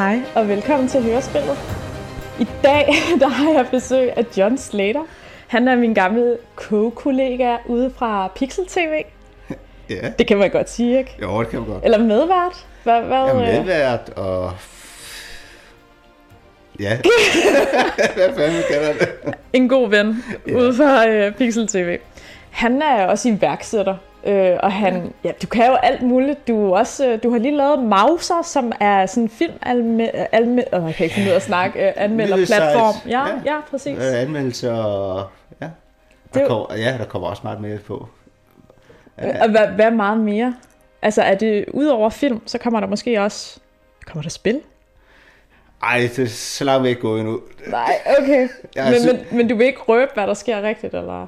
Hej og velkommen til Hørespillet. I dag der har jeg besøg af John Slater. Han er min gamle co-kollega ude fra Pixel TV. Ja, Det kan man godt sige, ikke? jo, det kan man godt. Eller medvært. Hvad, hvad, er øh, medvært, og... Ja. Hvad fanden kalder det? en god ven Ja. ude fra øh, Pixel TV. Han er også iværksætter. Øh, og han, ja, du kan jo alt muligt. Du, også, øh, du har lige lavet Mauser, som er sådan en film alme, alme, øh, jeg kan ikke finde ud at snakke, øh, anmelder platform. Ja, Ja. ja, præcis. Øh, Anmeldelser og... Ja. Det Der er jo- kommer, ja, der kommer også meget mere på. Og hvad, hvad meget mere? Altså er det, udover film, så kommer der måske også, kommer der spil? Ej, det er så langt væk gået endnu. Nej, okay. Jeg men, sy- men, men du vil ikke røbe, hvad der sker rigtigt, eller?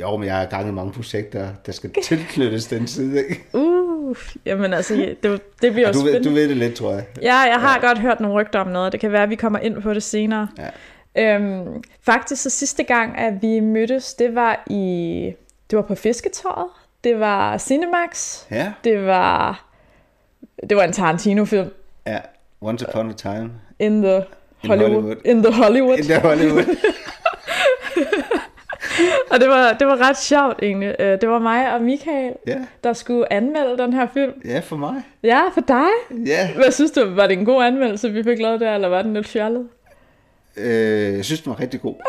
Jo, men jeg har gang i mange projekter, der skal tilknyttes den side, ikke? Uh, jamen altså, det, det bliver jo du, ved, spændende. du ved det lidt, tror jeg. Ja, jeg har ja. godt hørt nogle rygter om noget. Det kan være, at vi kommer ind på det senere. Ja. Øhm, faktisk så sidste gang, at vi mødtes, det var i... Det var på Fisketåret. Det var Cinemax. Ja, Det var... Det var en Tarantino-film. ja. Once Upon a Time. In the In Hollywood. Hollywood. In the Hollywood. In the Hollywood. Og det var, det var ret sjovt egentlig. Øh, Det var mig og Michael, Ja, der skulle anmelde den her film. ja, for mig. Ja, for dig. Ja. Hvad synes du? Var det en god anmeldelse, vi fik lavet der, eller var den lidt fjollet? Øh, jeg synes, den var rigtig god.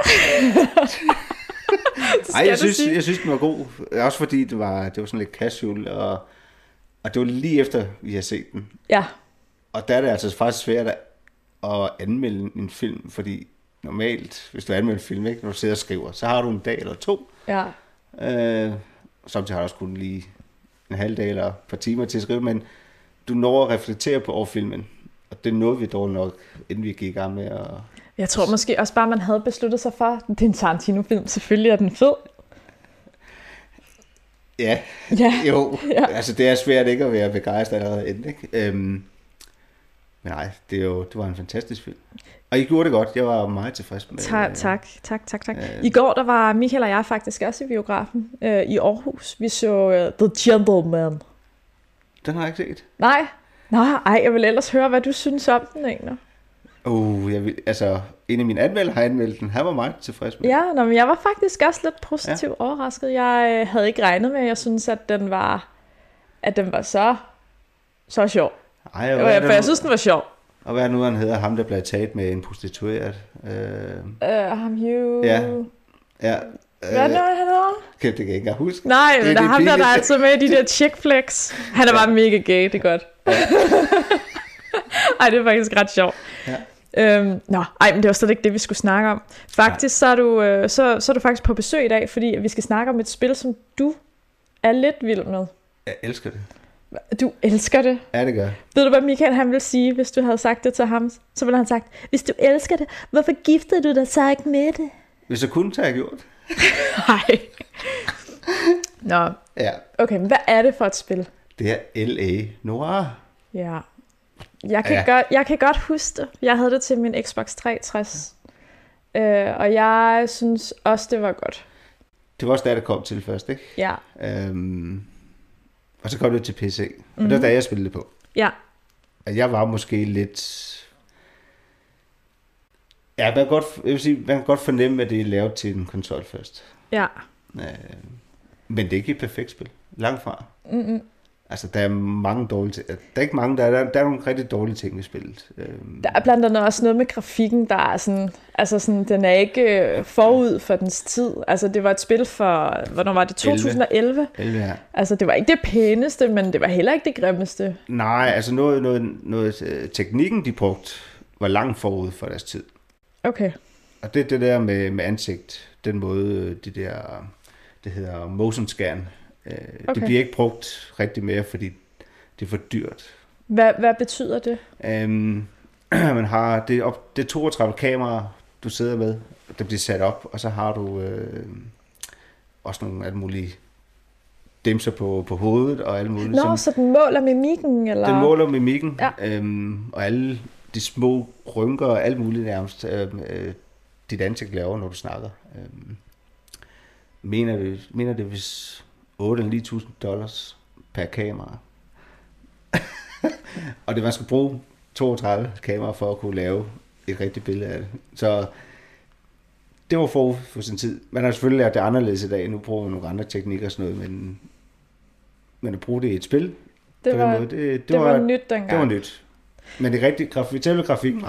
Nej, jeg synes, sige. jeg synes, den var god. Også fordi det var, det var sådan lidt casual, og, og det var lige efter, vi har set den. Ja, Og der er det altså faktisk svært at anmelde en film, fordi normalt, hvis du anmelder en film, ikke, når du sidder og skriver, så har du en dag eller to. ja. Øh, samtidig har du også kun lige en halv dag eller et par timer til at skrive, men du når at reflektere på over filmen. Og det nåede vi dårligt nok, inden vi gik i gang med at... Jeg tror måske også bare, man havde besluttet sig for, at det er en Tarantino-film. Selvfølgelig er den fed. Ja, Ja, Jo, Ja. altså det er svært ikke at være begejstret allerede inden, ikke? Øhm, nej, det, er jo, det var en fantastisk film. Og I gjorde det godt, jeg var meget tilfreds med tak, tak, tak, tak, tak. Øh. I går, der var Michael og jeg faktisk også i biografen øh, i Aarhus. Vi så uh, The Gentleman. Den har jeg ikke set. Nej, Nå, ej, jeg vil ellers høre, hvad du synes om den egentlig. Uh, jeg vil, altså, en af mine anmelder har anmeldt den. Han var meget tilfreds med Ja, nå, men jeg var faktisk også lidt positivt ja. overrasket. Jeg øh, havde ikke regnet med, jeg synes, at den var, at den var så, så sjov. Ej, og, ja, er for jeg synes, den var sjov. og hvad er nu, han hedder? Ham, der blev taget med en prostitueret. Øh, Uh, ham Hugh... Ja. ja. Hvad er det, nu, han hedder? kan, det kan jeg ikke engang huske. Nej, Det men er der er ham der, der er altid med i de der chick flicks. Han er bare mega gay, det er godt. ej, det er faktisk ret sjovt. Ja. Øhm, nå, ej, men det var slet ikke det, vi skulle snakke om. Faktisk så er, du, øh, så, så er du faktisk på besøg i dag, fordi vi skal snakke om et spil, som du er lidt vild med. Jeg elsker det. Du elsker det. Ja, det gør. Ved du, hvad Michael han ville sige, hvis du havde sagt det til ham? Så ville han sagt, hvis du elsker det, hvorfor giftede du dig så ikke med det? Hvis jeg kunne, så havde jeg gjort. Nej. Nå, Ja. okay, men hvad er det for et spil? Det er L.A. Noir. Ja. Jeg kan, ja. Ja. godt, jeg kan godt huske det. Jeg havde det til min Xbox 360. Øh, og jeg synes også, det var godt. Det var også der, det kom til først, ikke? Ja. Øhm, og så kom det til PC. Og Mhm. mm-hmm. det var da jeg spillede det på. Ja. Og jeg var måske lidt... Ja, man kan godt, jeg vil sige, man kan godt fornemme, at det er lavet til en konsol først. Ja. Øh, men det er ikke et perfekt spil. Langt fra. Mm-mm. Altså, der er mange dårlige ting. Der er ikke mange, der er, der er nogle rigtig dårlige ting ved spillet. Øhm, Der er blandt andet også noget med grafikken, der er sådan, altså sådan, den er ikke øh, forud for dens tid. Altså det var et spil for, hvornår var det, 2011? 11 her. Altså det var ikke det pæneste, men det var heller ikke det grimmeste. Nej, altså noget, noget, noget øh, teknikken, de brugte, var langt forud for deres tid. Okay. Og det er det der med, med ansigt, den måde, øh, det der, det hedder motion scan, øh, okay. Det bliver ikke brugt rigtig mere, fordi det er for dyrt. Hvad, hvad betyder det? Um, man har, det op, det er 32 kameraer, du sidder med, der bliver sat op, og så har du øh, også nogle alle mulige dimser på, på hovedet og alle mulige. Nå, så den måler mimikken, eller? Den måler mimikken, Ja. øhm, og alle de små rynker og alt muligt nærmest, øhm, øh, dit ansigt laver, når du snakker. Øhm, mener, det, mener det hvis 8 eller 9.000 dollars per kamera. og det man skal bruge 32 kameraer for at kunne lave et rigtigt billede af det. Så det var for, for sin tid. Man har selvfølgelig lært det anderledes i dag. Nu bruger man nogle andre teknikker og sådan noget, men, men at bruge det i et spil, Det på den var, måde, det, det, det var nyt dengang. det var nyt. Men det rigtige grafik, selve grafikken,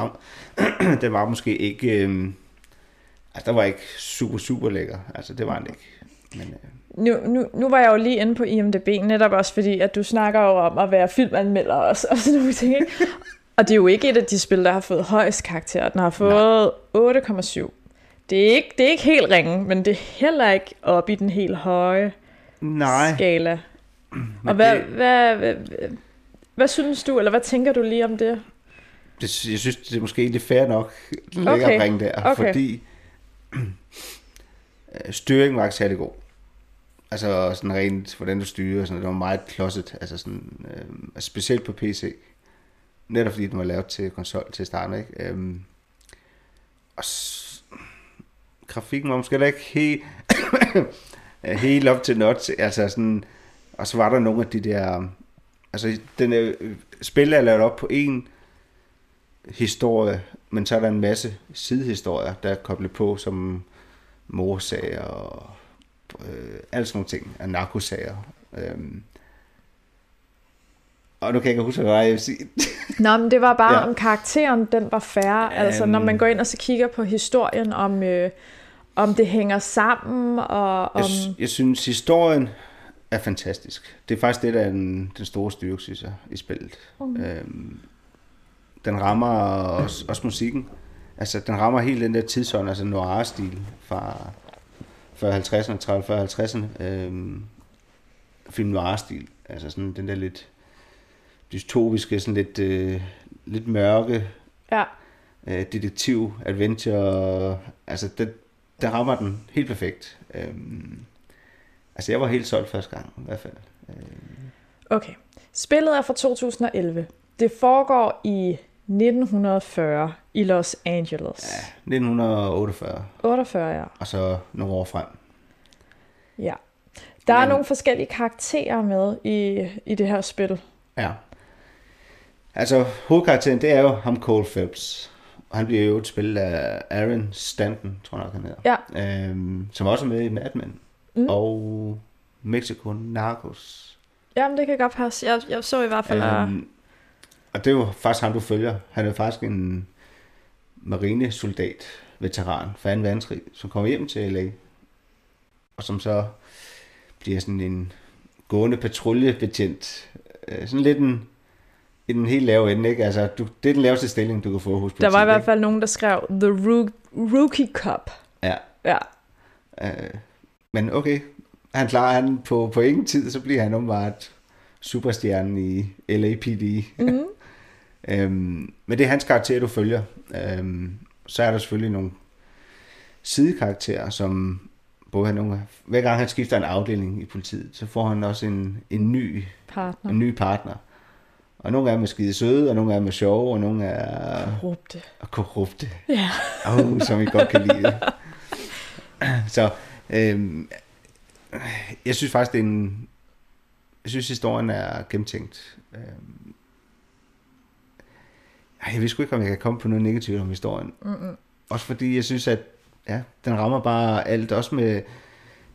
den var måske ikke... Øhm, altså, der var ikke super, super lækker. Altså, det var den ikke. Men, øh, Nu, nu, nu var jeg jo lige inde på IMDb, netop også fordi, at du snakker jo om at være filmanmelder også, og sådan nogle ting. ikke? og det er jo ikke et af de spil, der har fået højst karakter. Den har fået 8,7. Det er, ikke, det er ikke helt ringe, men det er heller ikke op i den helt høje nej, skala. men Og hvad, det, hvad, hvad, hvad, hvad synes du, eller hvad tænker du lige om det? det, jeg synes, det er måske lidt fair nok lækker Okay, at bringe der, okay. fordi øh, styringen var ikke særlig god. Altså sådan rent, hvordan du styrer, sådan, det var meget klodset, altså sådan, øh, altså specielt på PC. Netop fordi den var lavet til konsol til starten, ikke? Øhm, og s- grafikken var måske heller ikke helt, helt op til not, altså sådan, og så var der nogle af de der, altså den er, spil er lavet op på en historie, men så er der en masse sidehistorier, der er koblet på, som morsager og øh, alle sådan nogle ting, og narkosager. Øhm. Og nu kan jeg ikke huske, hvad jeg vil sige. Nå, men det var bare, Ja. om karakteren den var færre. Altså, når man går ind og så kigger på historien, om, øh, om det hænger sammen, og om... Jeg, jeg synes, historien er fantastisk. Det er faktisk det, der er den, den store styrke, synes jeg, i spillet. Mm. Øhm, den rammer også, også musikken. Altså, den rammer helt den der tidsånd, altså noir-stil fra 40-50'erne, 30-40-50'erne. Øhm, film noir-stil. Altså sådan den der lidt dystopiske, sådan lidt, øh, lidt mørke, Ja, øh, detektiv, adventure, altså det, det rammer den helt perfekt. Øhm, altså jeg var helt solgt første gang i hvert fald. okay. Spillet er fra 2011. Det foregår i 1940 i Los Angeles. Ja, 1948, 48, ja. og så nogle år frem. ja. Der er Men- nogle forskellige karakterer med i, i det her spil. Ja. Altså hovedkarakteren, det er jo ham Cole Phelps. Og han bliver jo et spil af Aaron Stanton, tror jeg nok han hedder. Ja. Øhm, som også er med i Mad Men. Mm. Og Mexico Narcos. Jamen, det kan godt passe. Jeg, jeg så i hvert fald... Øhm, og det er jo faktisk ham, du følger. Han er faktisk en marinesoldat, veteran fra 2. verdenskrig, som kommer hjem til LA. Og som så bliver sådan en gående patruljebetjent. Øh, sådan lidt en, i den helt lave ende, ikke? Altså, du, det er den laveste stilling, du kan få hos Der var i politiet, hvert fald nogen, der skrev The Roo- Rookie Cup. Ja, Ja. Øh, men okay, han klarer han på, på ingen tid, så bliver han åbenbart superstjernen i LAPD. mm. Øhm, men det er hans karakter, du følger. Øhm, så er der selvfølgelig nogle sidekarakterer, som både han nogle, hver gang han skifter en afdeling i politiet, så får han også en, en, ny, partner. en ny partner. Og nogle af dem er skide søde, og nogle af dem er sjove, og nogle er Råbte. korrupte. Ja. Oh, som I godt kan lide. Så øhm, jeg synes faktisk, det er en... Jeg synes, historien er gennemtænkt. Øhm, ej, jeg ved sgu ikke, om jeg kan komme på noget negativt om historien. Mm-mm. Også fordi jeg synes, at ja, den rammer bare alt. Også med,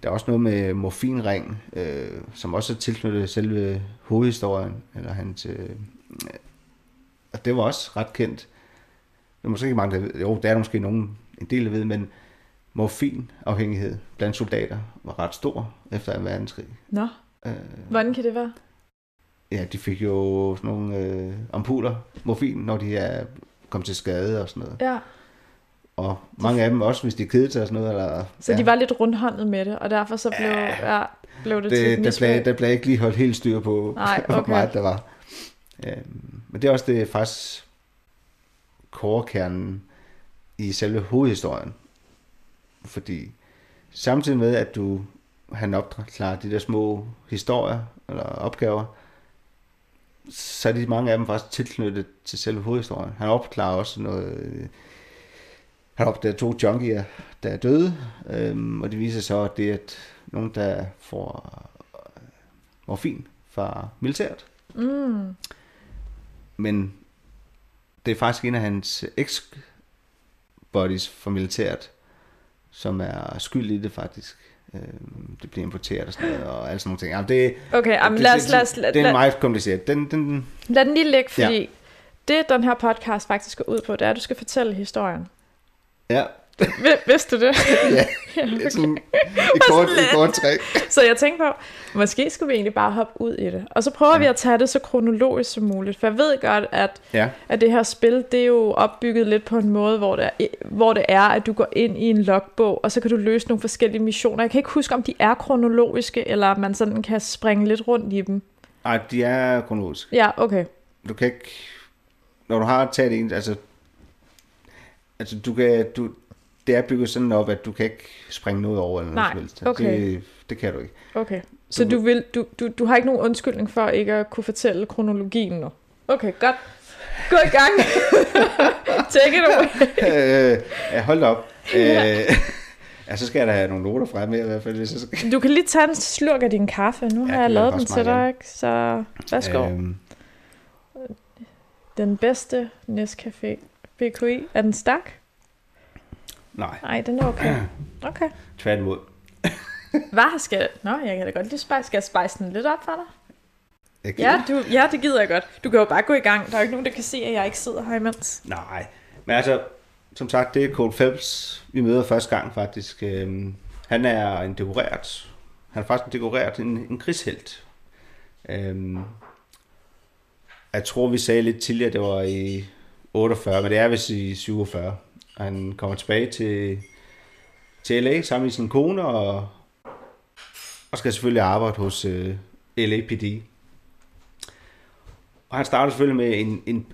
der er også noget med morfinring, øh, som også er tilknyttet selve hovedhistorien. Eller hans, øh, og det var også ret kendt. Der er måske ikke mange, der ved. Jo, der er måske nogen, en del, der ved, men morfinafhængighed blandt soldater var ret stor efter 2. verdenskrig. Nå, Øh, hvordan kan det være? Ja, de fik jo sådan nogle øh, ampuller, morfin, når de er kom til skade og sådan noget. Ja, Og mange af dem også, hvis de kedede sig og sådan noget. Eller, så ja. de var lidt rundhåndet med det, og derfor så blev, ja, blev det, til et det, der, misbrug. blev, der blev ikke lige holdt helt styr på, Nej, hvor okay. meget der var. Øhm, men det er også det faktisk korekernen i selve hovedhistorien. Fordi samtidig med, at du han opklarer de der små historier eller opgaver, så er de mange af dem faktisk tilknyttet til selve hovedhistorien. Han opklarer også noget... Han opdager to junkier, der er døde, øhm, og det viser så, at det er at nogen, der får øh, morfin fra militæret. Mm. Men det er faktisk en af hans ex-buddies fra militæret, som er skyld i det faktisk. Øh, det bliver importeret og sådan noget, og alle sådan nogle ting. Jamen, det, Okay, jamen, det, lad os, lad os, lad, det er meget kompliceret. Den, den, lad den lige ligge, fordi Ja. det, den her podcast faktisk går ud på, det er, at du skal fortælle historien. ja, Vidste du det? ja, er sådan, i kort, i kort træk. Så jeg tænkte på, måske skulle vi egentlig bare hoppe ud i det. Og så prøver ja. vi at tage det så kronologisk som muligt. For jeg ved godt, at, Ja, at det her spil, det er jo opbygget lidt på en måde, hvor det, er, hvor det er, at du går ind i en logbog, og så kan du løse nogle forskellige missioner. Jeg kan ikke huske, om de er kronologiske, eller om man sådan kan springe lidt rundt i dem. Ej, de er kronologisk. Ja, okay. Du kan ikke... Når du har taget en, altså... Altså, du kan... Du, det er bygget sådan op, at du kan ikke springe noget over eller noget Nej, helst. okay. Det, det kan du ikke. okay. Så Du- du, vil, du, du, du har ikke nogen undskyldning for ikke at kunne fortælle kronologien nu? Okay, godt. Gå i gang. Take it away. øh, ja, hold op. Øh, ja, så skal jeg da have nogle noter frem i hvert fald, hvis jeg skal... Du kan lige tage en slurk af din kaffe. Nu Ja, har jeg lavet den til dig, ikke? Så værsgo. Øh. Øhm, Den bedste Nescafé BKI. Er den stærk? Nej, Nej, den er okay. Okay. tværtimod. Hvad skal Nå, jeg kan da godt lige spice. Skal jeg spice den lidt op for dig? Jeg kan- Ja, du, ja, det gider jeg godt. Du kan jo bare gå i gang. Der er jo ikke nogen, der kan se, at jeg ikke sidder her imens. Nej, men altså, som sagt, det er Cole Phelps, vi møder første gang faktisk. Øhm, han er en dekoreret, han er faktisk en dekoreret, en, en krigshelt. Øhm, jeg tror, vi sagde lidt tidligere, det var i 48, men det er vist i 47. Han kommer tilbage til, til LA sammen med sin kone, og, og skal selvfølgelig arbejde hos øh, LAPD. Og han starter selvfølgelig med en, en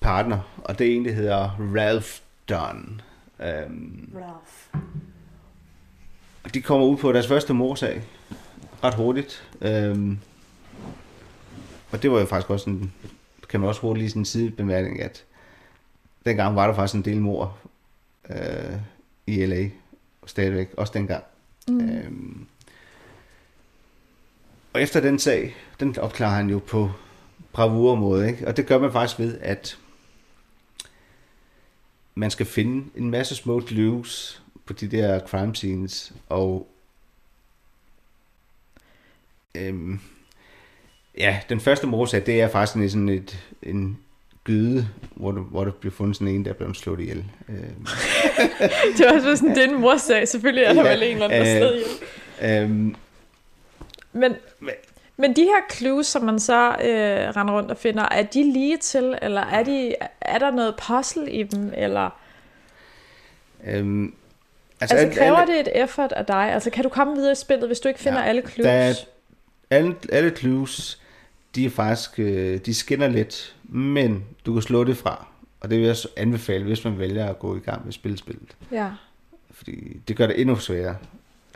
partner, og det er en, der hedder Ralph Dunn. Øhm, Ralph. og de kommer ud på deres første morsag ret hurtigt. Øhm, og det var jo faktisk også en, kan man også hurtigt lige sådan en sidebemærkning, at dengang var der faktisk en del mor øh, i LA, stadigvæk, også dengang. Mm. Øhm, og efter den sag, den opklarer han jo på bravur måde, ikke? Og det gør man faktisk ved, at man skal finde en masse små clues på de der crime scenes, og øhm, ja, den første morsag, det er faktisk en, sådan et, en gyde, hvor, der, hvor der bliver fundet sådan en, der er blevet slået ihjel. Øhm, Det var også sådan, det er en morsag. Selvfølgelig er der Ja, vel en eller anden, der øh, slået ihjel. øhm, Men, Men- de her clues, som man så øh, render rundt og finder, er de lige til, eller er, de, er der noget puzzle i dem, eller øhm, altså, alle- kræver alle- det et effort af dig? Altså kan du komme videre i spillet, hvis du ikke finder Ja, alle clues? der er- alle, alle clues, de er faktisk, øh, de skinner lidt, men du kan slå det fra. Og det vil jeg anbefale, hvis man vælger at gå i gang med spilspillet. Ja. Fordi det gør det endnu sværere.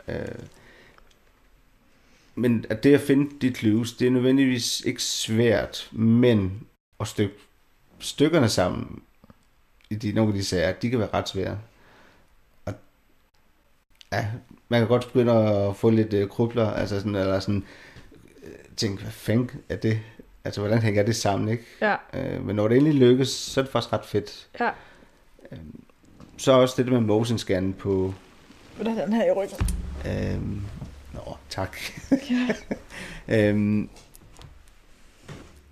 Øh, men at det at finde de clues, det er nødvendigvis ikke svært, men at stykke stykkerne sammen i de, nogle af de sager, de kan være ret svære. Og ja, man kan godt begynde at få lidt øh, krubler, altså sådan, eller sådan, øh, tænke, hvad fanden er det? Altså, hvordan hænger det sammen, ikke? Ja, Øh, men når det endelig lykkes, så er det faktisk ret fedt. ja. Så er også det der med motion scan på... Hvordan er den her i ryggen? Øhm, nå, tak. Ja. øhm,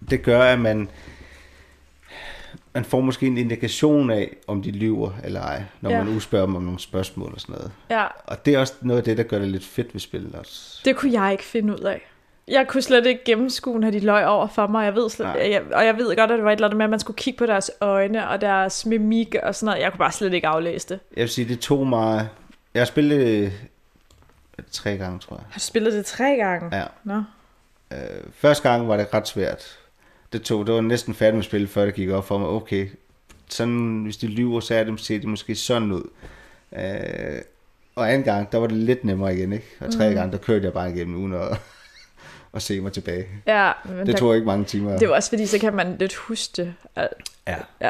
det gør, at man, man får måske en indikation af, om de lyver eller ej, når ja. man udspørger dem om nogle spørgsmål og sådan noget. ja, Og det er også noget af det, der gør det lidt fedt ved spillet også. det kunne jeg ikke finde ud af. Jeg kunne slet ikke gennemskue, når de løg over for mig. Jeg ved slet, Nej. jeg, og jeg ved godt, at det var et eller andet med, at man skulle kigge på deres øjne og deres mimik og sådan noget. Jeg kunne bare slet ikke aflæse det. Jeg vil sige, det tog mig... Jeg har spillet det tre gange, tror jeg. Har du spillet det tre gange? Ja. Nå. Øh, første gang var det ret svært. Det tog, det var næsten færdigt med spillet, før det gik op for mig, okay, sådan, hvis de lyver, så er det, ser de måske sådan ud. Øh, og anden gang, der var det lidt nemmere igen, ikke? Og tredje Mm. gang, der kørte jeg bare igennem, uden at, at se mig tilbage. Ja, men Det der, tog ikke mange timer. det var også fordi, så kan man lidt huske det. Al- Ja.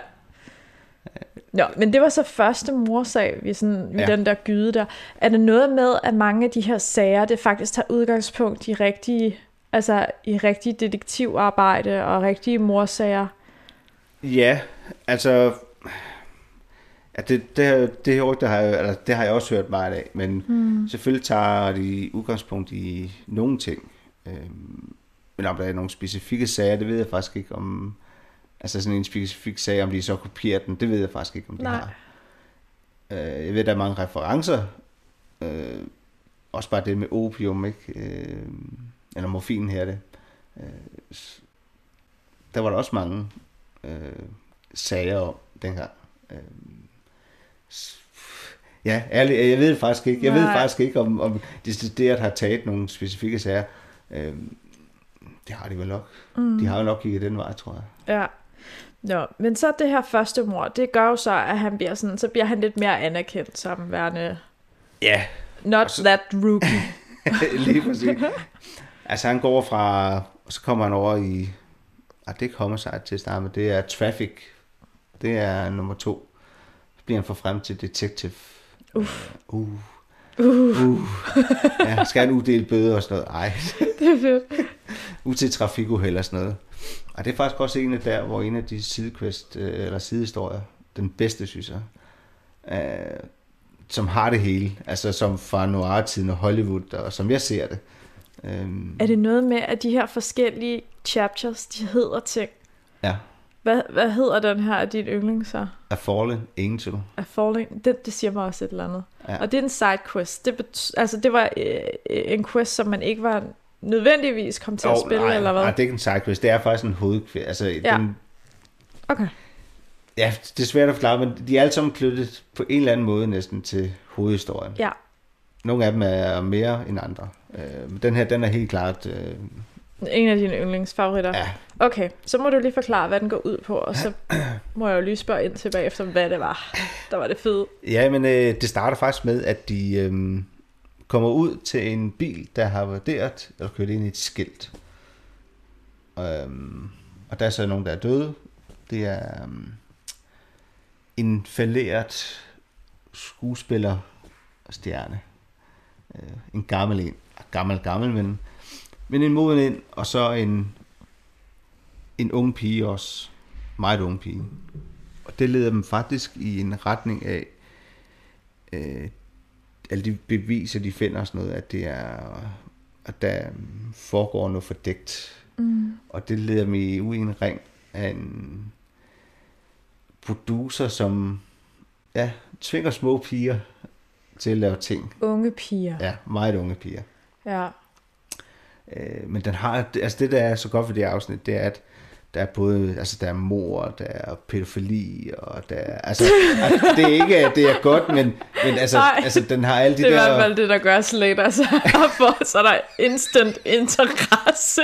Nå, men det var så første morsag i, sådan, Ja. den der gyde der. Er det noget med, at mange af de her sager, det faktisk tager udgangspunkt i rigtige, altså i rigtige detektivarbejde og rigtige morsager? Ja, altså... Ja, det, det, det her rygte har jeg, eller det har jeg også hørt meget af, men mm. selvfølgelig tager de udgangspunkt i nogle ting. Øhm, men om der er nogle specifikke sager, det ved jeg faktisk ikke om... Altså sådan en specifik sag, om de så kopierer den, det ved jeg faktisk ikke, om de Nej. har. Øh, jeg ved, der er mange referencer. Øh, også bare det med opium, ikke? Øh, eller morfin her er det. Øh, der var der også mange øh, sager om dengang. Øh, ja, ærligt, jeg ved det faktisk ikke. Jeg ved Nej. faktisk ikke, om, om decideret har taget nogle specifikke sager. Øh, det har de vel nok. Mm. De har jo nok kigget den vej, tror jeg. Ja. Nå, men så det her første mor, det gør jo så, at han bliver sådan, så bliver han lidt mere anerkendt som værende Ja, not så- that rookie. Lige præcis. Altså han går fra, og så kommer han over i, ah, det er ikke homicide til at starte med, det er traffic. Det er nummer to. Så bliver han for frem til detective. Uff. Uh. Uh. Uh. Ja, skal han uddele bøder og sådan noget? Ej, det er fedt. ud til trafikuheld og sådan noget. Og det er faktisk også en af der, hvor en af de sidequest, øh, eller sidehistorier, den bedste, synes jeg, øh, som har det hele, altså som fra noir-tiden og Hollywood, og som jeg ser det. Øhm, Er det noget med, at de her forskellige chapters, de hedder ting? Ja, Hvad, hvad hedder den her af din yndling så? A Fallen Angel. A Falling? Det, det siger mig også et eller andet. Ja. Og det er en side quest. Det, bet- altså, det var øh, en quest, som man ikke var nødvendigvis kom til at Åh, spille, nej, eller hvad? Nej, det er ikke en sidequest, det er faktisk en hovedquest. Altså, Ja. den, Okay. ja, det er svært at forklare, men de er alle sammen knyttet på en eller anden måde næsten til hovedhistorien. Ja. Nogle af dem er mere end andre. Øh, men den her, den er helt klart... Øh, En af dine yndlingsfavoritter. ja, Okay, så må du lige forklare, hvad den går ud på, og så må jeg jo lige spørge ind tilbage efter, hvad det var. Der var det fede. Ja, men øh, det starter faktisk med, at de øh, kommer ud til en bil, der har vurderet, eller kørt ind i et skilt. Øhm, og der er så nogen, der er døde. Det er øhm, en falderet skuespiller stjerne. Øh, en gammel en. Gammel, gammel, men, men en moden en, og så en, en ung pige også. Meget ung pige. Og det leder dem faktisk i en retning af, øh, alle de beviser, de finder og sådan noget, at det er, at der foregår noget fordækt. Mm. Og det leder i ud i en ring af en producer, som ja, tvinger små piger til at lave ting. Unge piger. Ja, meget unge piger. Ja. Øh, men den har, altså det der er så godt ved det afsnit, det er, at der er både, altså der er mor, der er pædofili, og der er, altså, altså det er ikke, det er godt, men, men altså, Nej. altså den har alle de Det er i der... hvert fald det, der gør Slater så for, så er der instant interesse.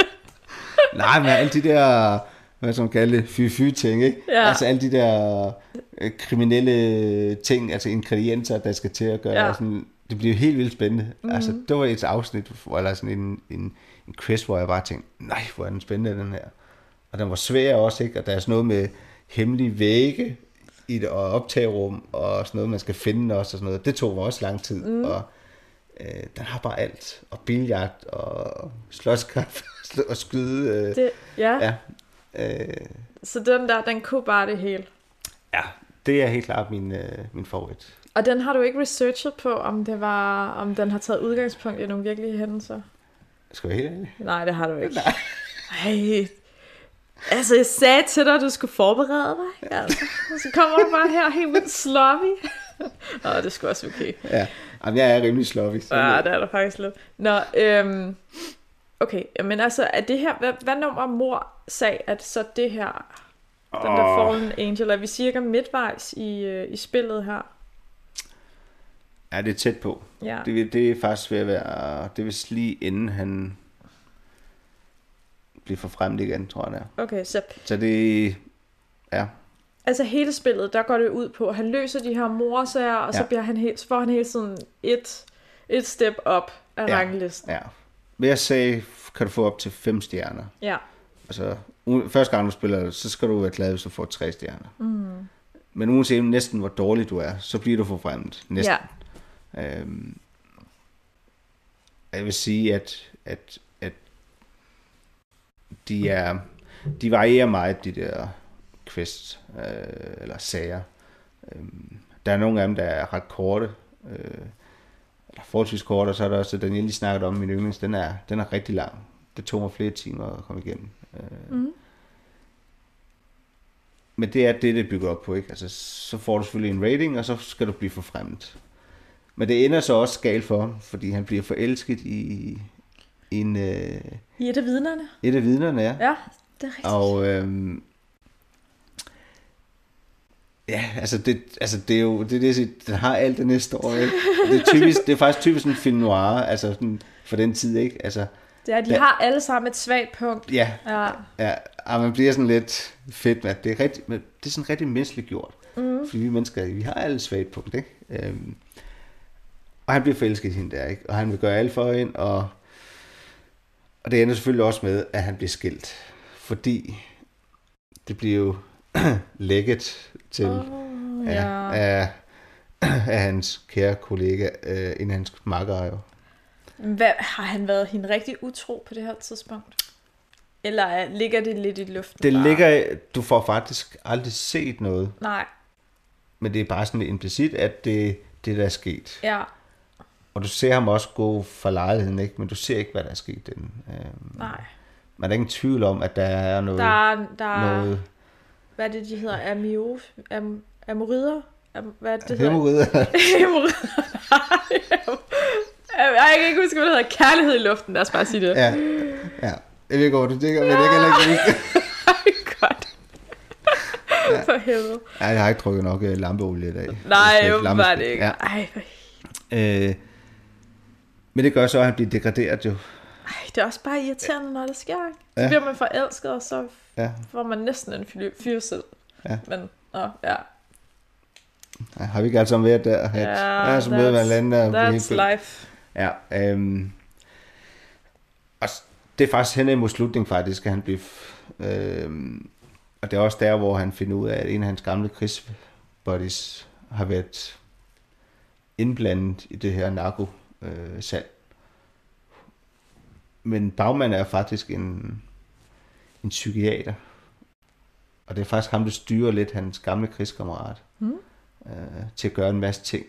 Nej, men alle de der, hvad som kalde fy-fy ting, ikke? Ja. Altså alle de der øh, kriminelle ting, altså ingredienser, der skal til at gøre, Ja. sådan, det bliver helt vildt spændende. Mm. Altså, det var et afsnit, hvor- eller sådan en, en, en quiz, hvor jeg bare tænkte, nej, hvor er den spændende, den her. Og den var svær også, ikke? Og der er sådan noget med hemmelige vægge i et og optagerum, og sådan noget, man skal finde også, og sådan noget. Det tog mig også lang tid, mm. og øh, den har bare alt. Og biljagt, og slåskamp, og skyde. Øh, Det, ja. ja. Ja. Øh, Så den der, den kunne bare det hele. ja, det er helt klart min, øh, min favorit. Og den har du ikke researchet på, om det var, om den har taget udgangspunkt i nogle virkelige hændelser? Skal jeg være helt ærlig? Nej, det har du ikke. Nej. Altså, jeg sagde til dig, at du skulle forberede dig. Altså. Så kommer du bare her helt vildt sloppy. Åh, det er sgu også okay. Ja, Jamen, jeg er rimelig sloppy. Så Ja, det er der faktisk lidt. Nå, øhm, okay, men altså, er det her, hvad, hvad nummer mor sag, at så det her, den der. Fallen Angel, er vi cirka midtvejs i, øh, i spillet her? Ja, det er tæt på. Ja. Det, det er faktisk ved at være, det vil lige inden han bliver forfremmet igen, tror jeg det er. Okay, så Så det, ja, altså hele spillet, der går det ud på, at han løser de her morsager, og så, Ja. bliver han helt, så får han hele tiden et, et step op af Ja. ranglisten. ja. Ved at sige, kan du få op til fem stjerner. Ja. Altså, første gang du spiller, så skal du være glad, hvis du får tre stjerner. Mm. Men uanset næsten, hvor dårlig du er, så bliver du forfremmet. Næsten. ja. Øhm, jeg vil sige, at, at, at de er de varierer meget, de der quests, øh, eller sager. Øh, der er nogle af dem, der er ret korte, øh, eller forholdsvis korte, og så er der også den, jeg lige snakkede om, min yndlings, den er, den er rigtig lang. Det tog mig flere timer at komme igennem. Øh, Mm. Men det er det, det bygger op på, ikke? Altså, så får du selvfølgelig en rating, og så skal du blive forfremmet. Men det ender så også galt for ham, fordi han bliver forelsket i, en, øh, I et af vidnerne. et af vidnerne, ja. Ja, det er rigtigt. Og øhm, ja, altså det, altså det er jo, det er det, siger, den har alt det næste år, ikke? Og Det er, typisk, det er faktisk typisk en film noir, altså sådan for den tid, ikke? Altså, Det er, de Ja. har alle sammen et svagt punkt. ja, Ja. ja, og man bliver sådan lidt fedt med, at det er, rigtig, det er sådan rigtig menneskeligt gjort. Mm. Fordi vi mennesker, vi har alle svagt punkt, ikke? Øhm, og han bliver forelsket i hende der, ikke? Og han vil gøre alt for hende, og, og det ender selvfølgelig også med, at han bliver skilt. Fordi det bliver jo lækket til Oh, ja, ja. af, af hans kære kollega, øh, en af hans makker jo. Hvad, har han været hende rigtig utro på det her tidspunkt? Eller er- ligger det lidt i luften? Det bare? ligger, du får faktisk aldrig set noget, Nej, men det er bare sådan implicit, at det det, der er sket. ja, Og du ser ham også gå for lejligheden, ikke? men du ser ikke, hvad der er sket. Den. Øhm, nej. men der er ingen tvivl om, at der er noget... Der er, der er noget hvad er det, de hedder? Amio, am, amorider? Am, hvad er det, det. Hemorrider. Nej. Jeg kan ikke huske, hvad det hedder. Kærlighed i luften, lad os bare sige det. ja, ja. Jeg ved ikke, hvor du tænker, men jeg kan heller ikke huske. Godt. For helvede. Ja, jeg har ikke drukket nok øh, lampeolie i dag. Nej, jo, var det ikke. Ja. Ej, hvor- Øh, men det gør så, at han bliver degraderet jo. ej, det er også bare irriterende, når det sker. Så Ja. bliver man forelsket, og så Ja. får man næsten en fyr- fyrsel. Ja. Men, nå, ja. Ja, har vi ikke sammen været der? At, Ja, ja, så møder man that's- helt That's fyldt. life. Ja, øhm, og det er faktisk hen imod slutningen faktisk, at han bliver... Øhm, og det er også der, hvor han finder ud af, at en af hans gamle krigsbuddies har været indblandet i det her narko-salg. Men bagmanden er faktisk en, en psykiater. Og det er faktisk ham, der styrer lidt hans gamle krigskammerat Mm. øh, til at gøre en masse ting.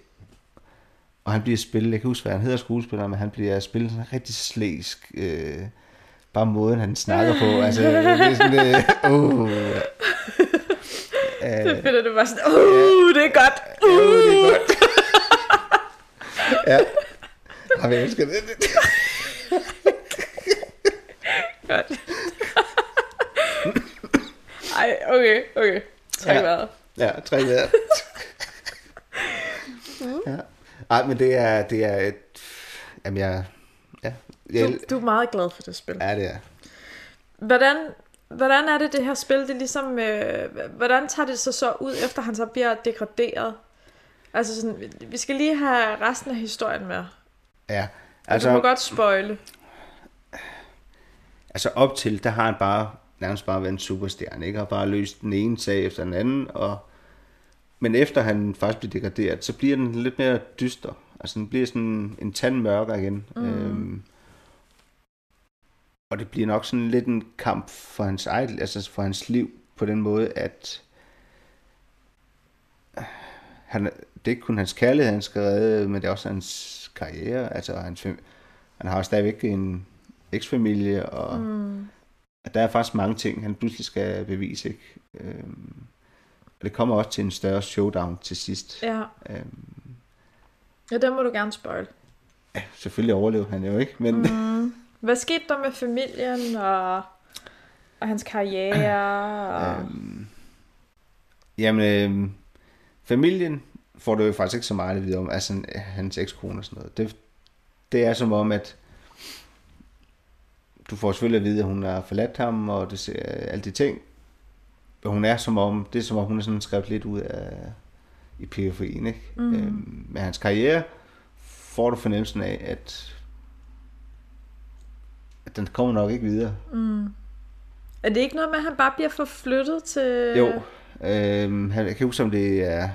Og han bliver spillet, jeg kan huske, hvad han hedder skuespiller, men han bliver spillet sådan rigtig slæsk. Øh, bare måden, han snakker på. Altså, det er sådan, øh, uh, Det øh, finder du bare sådan, uh, det er godt. uh, Uh. det er godt. ja. Og jeg elsker det. Godt. Ej, okay, okay. Træk Ja. vejret. Ja, tre der. ja. Ej, men det er, det er et... Jamen, jeg... Ja, jeg, Du, du er meget glad for det spil. ja det er. Hvordan, hvordan er det, det her spil? Det ligesom, øh, hvordan tager det sig så ud, efter han så bliver degraderet? Altså sådan, vi skal lige have resten af historien med. Ja, Altså, du må godt spoile. Altså op til, der har han bare nærmest bare været en superstjerne, ikke? Har bare løst den ene sag efter den anden, og men efter han faktisk bliver degraderet, så bliver den lidt mere dyster. Altså den bliver sådan en tand mørkere igen. Mm. Øhm, og det bliver nok sådan lidt en kamp for hans eget, altså for hans liv, på den måde, at han, det er ikke kun hans kærlighed, han skal redde, men det er også hans karriere. Altså hans, fam- han har stadigvæk en eksfamilie, og Mm. at der er faktisk mange ting, han pludselig skal bevise. Ikke? Øhm, og det kommer også til en større showdown til sidst. Ja. Øhm, ja, den må du gerne spoil. ja, selvfølgelig overlever han jo ikke, men mm. Hvad skete der med familien og, og hans karriere? Og... øhm, jamen, øhm, familien får du jo faktisk ikke så meget at vide om, altså hans ekskone og sådan noget. Det, det er som om, at du får selvfølgelig at vide, at hun har forladt ham, og det alle de ting. Men hun er som om, det er som om, hun er sådan skrevet lidt ud af i periferien, ikke? Mm. Øhm, med hans karriere får du fornemmelsen af, at, at den kommer nok ikke videre. Er det ikke noget med, at han bare bliver forflyttet til... Jo, øhm, han- jeg kan huske, om det er,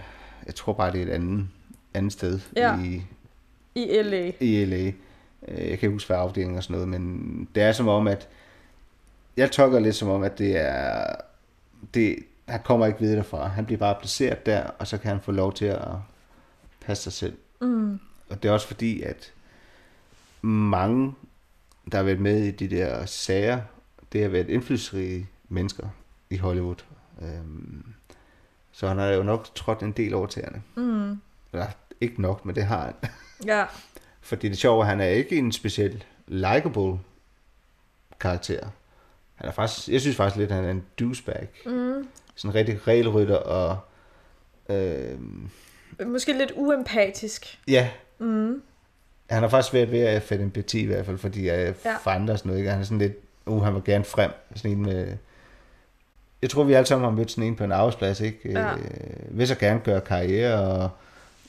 jeg tror bare, det er et andet, andet sted Ja. i, I L.A. i LA. Øh, Jeg kan ikke huske, afdelingen og sådan noget, men det er som om, at jeg tolker lidt som om, at det er, det, han kommer ikke videre derfra. Han bliver bare placeret der, og så kan han få lov til at passe sig selv. Mm. Og det er også fordi, at mange, der har været med i de der sager, det har været indflydelsesrige mennesker i Hollywood. Øhm, så han har jo nok trådt en del over tæerne. Mm. Eller ikke nok, men det har han. Ja. Fordi det sjove er, han er ikke en speciel likable karakter. Han er faktisk, jeg synes faktisk lidt, at han er en douchebag. Mm. Sådan en rigtig regelrytter og... Øh, Måske lidt uempatisk. ja, Mm. han har faktisk været ved at fatte empati i hvert fald, fordi jeg Ja. ja. for andre og sådan noget. Ikke? Han er sådan lidt... Uh, han vil gerne frem. Sådan en med... Jeg tror, vi alle sammen har mødt sådan en på en arbejdsplads, ikke? Ja. Øh, vil så gerne gøre karriere, og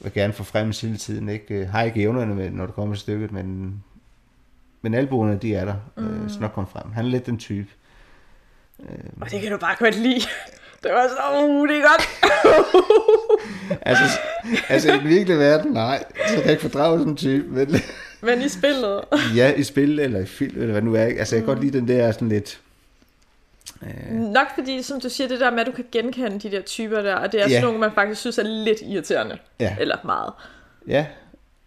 vil gerne få frem hele tiden, ikke? Øh, Har ikke evnerne med, når det kommer til stykket, men, men albuerne, de er der. Mm. Øh, så nok komme frem. Han er lidt den type. Øh, Og det kan du bare godt lide. Det var så, uh, det er godt. altså, altså i den virkelige verden, nej. Så kan jeg ikke fordrage sådan en type. Men, Men i spillet. ja, i spil eller i film, eller hvad nu er. Ikke? Altså, jeg kan godt lide den der sådan lidt... Øh, Nok fordi, som du siger, det der med, at du kan genkende de der typer der, og det er sådan Ja. nogle, man faktisk synes er lidt irriterende. ja, Eller meget. ja.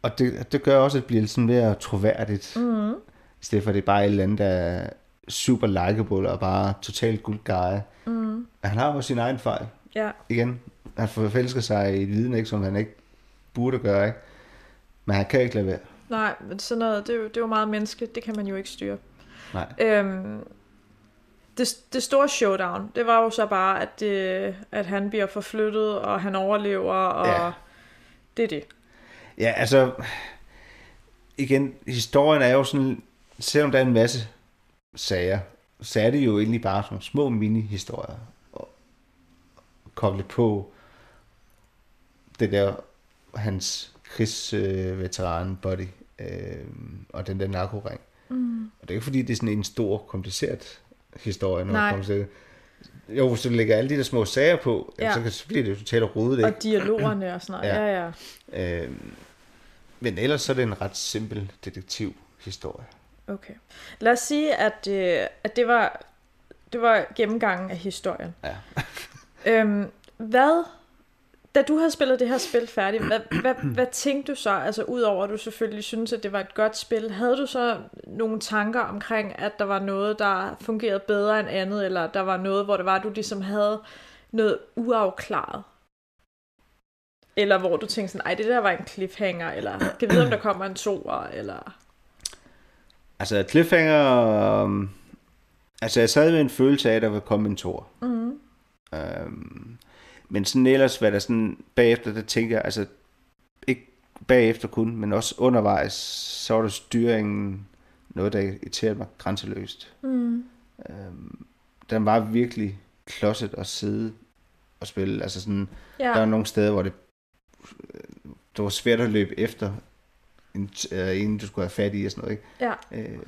Og det, det gør også, at det bliver sådan mere troværdigt. Mm. I stedet for, at det er bare et eller andet, der er super likeable og bare totalt good guy. Mm. Han har jo sin egen fejl. Ja. Igen, han forfælsker sig i et viden, ikke, som han ikke burde gøre. Ikke? Men han kan ikke lade være. Nej, men sådan noget, det er, jo, det er jo meget menneskeligt. Det kan man jo ikke styre. Nej. Øhm, det, det store showdown, det var jo så bare, at, det, at han bliver forflyttet, og han overlever, og Ja. det er det. Ja, altså... Igen, historien er jo sådan... Selvom der er en masse sager, så er det jo egentlig bare nogle små mini-historier. Og koblet på det der hans krigsveteran body øh, og den der narkoring. Mm. Og det er ikke fordi, det er sådan en stor, kompliceret historie. Når Nej. det kommer til det. Jo, hvis du lægger alle de der små sager på, ja. Ja. så, bliver det jo totalt rodet? Og dialogerne og sådan noget. Ja. Ja, ja. Øh, men ellers så er det en ret simpel detektivhistorie. Okay. Lad os sige, at, øh, at det var det var gennemgangen af historien. Ja. Øhm, hvad, da du havde spillet det her spil færdigt, hvad, hvad, hvad tænkte du så, altså udover at du selvfølgelig synes, at det var et godt spil, havde du så nogle tanker omkring, at der var noget, der fungerede bedre end andet, eller der var noget, hvor det var, at du ligesom havde noget uafklaret? Eller hvor du tænkte sådan, ej, det der var en cliffhanger, eller kan vide, om der kommer en toer, eller... Altså cliffhanger... Um, altså jeg sad med en følelse af, at der ville komme en tor. Mm. Um, men sådan ellers, hvad der sådan bagefter, der tænker jeg, altså ikke bagefter kun, men også undervejs, så var der styringen noget, der irriterede mig grænseløst. Mm. Um, den var virkelig klodset at sidde og spille. Altså sådan, Ja. Der var nogle steder, hvor det, det var svært at løbe efter, en, øh, en du skulle have fat i og sådan noget. Ikke? Ja. Øh,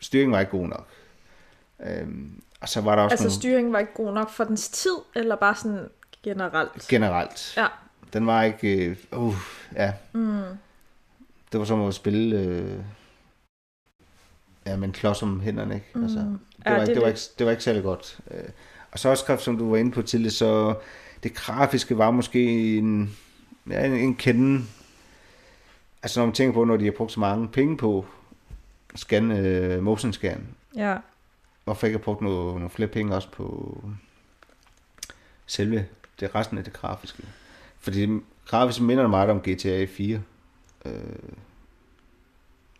styringen var ikke god nok. Øh, og så var der også Altså nogle, styringen var ikke god nok for dens tid, eller bare sådan generelt? generelt. Ja. Den var ikke... Øh, uh, ja, Mm. det var som at spille... Øh, ja, med en klods om hænderne, ikke? Mm. Altså, det, Ja, var, det ikke, det, var ikke, det var ikke særlig godt. Øh, og så også, som du var inde på tidligere, så det grafiske var måske en, ja, en, en kende. Altså når man tænker på, når de har brugt så mange penge på scan, øh, motion scan, Ja. hvorfor ikke har brugt nogle, nogle flere penge også på selve det resten af det grafiske. Fordi det grafiske minder meget om GTA 4, øh,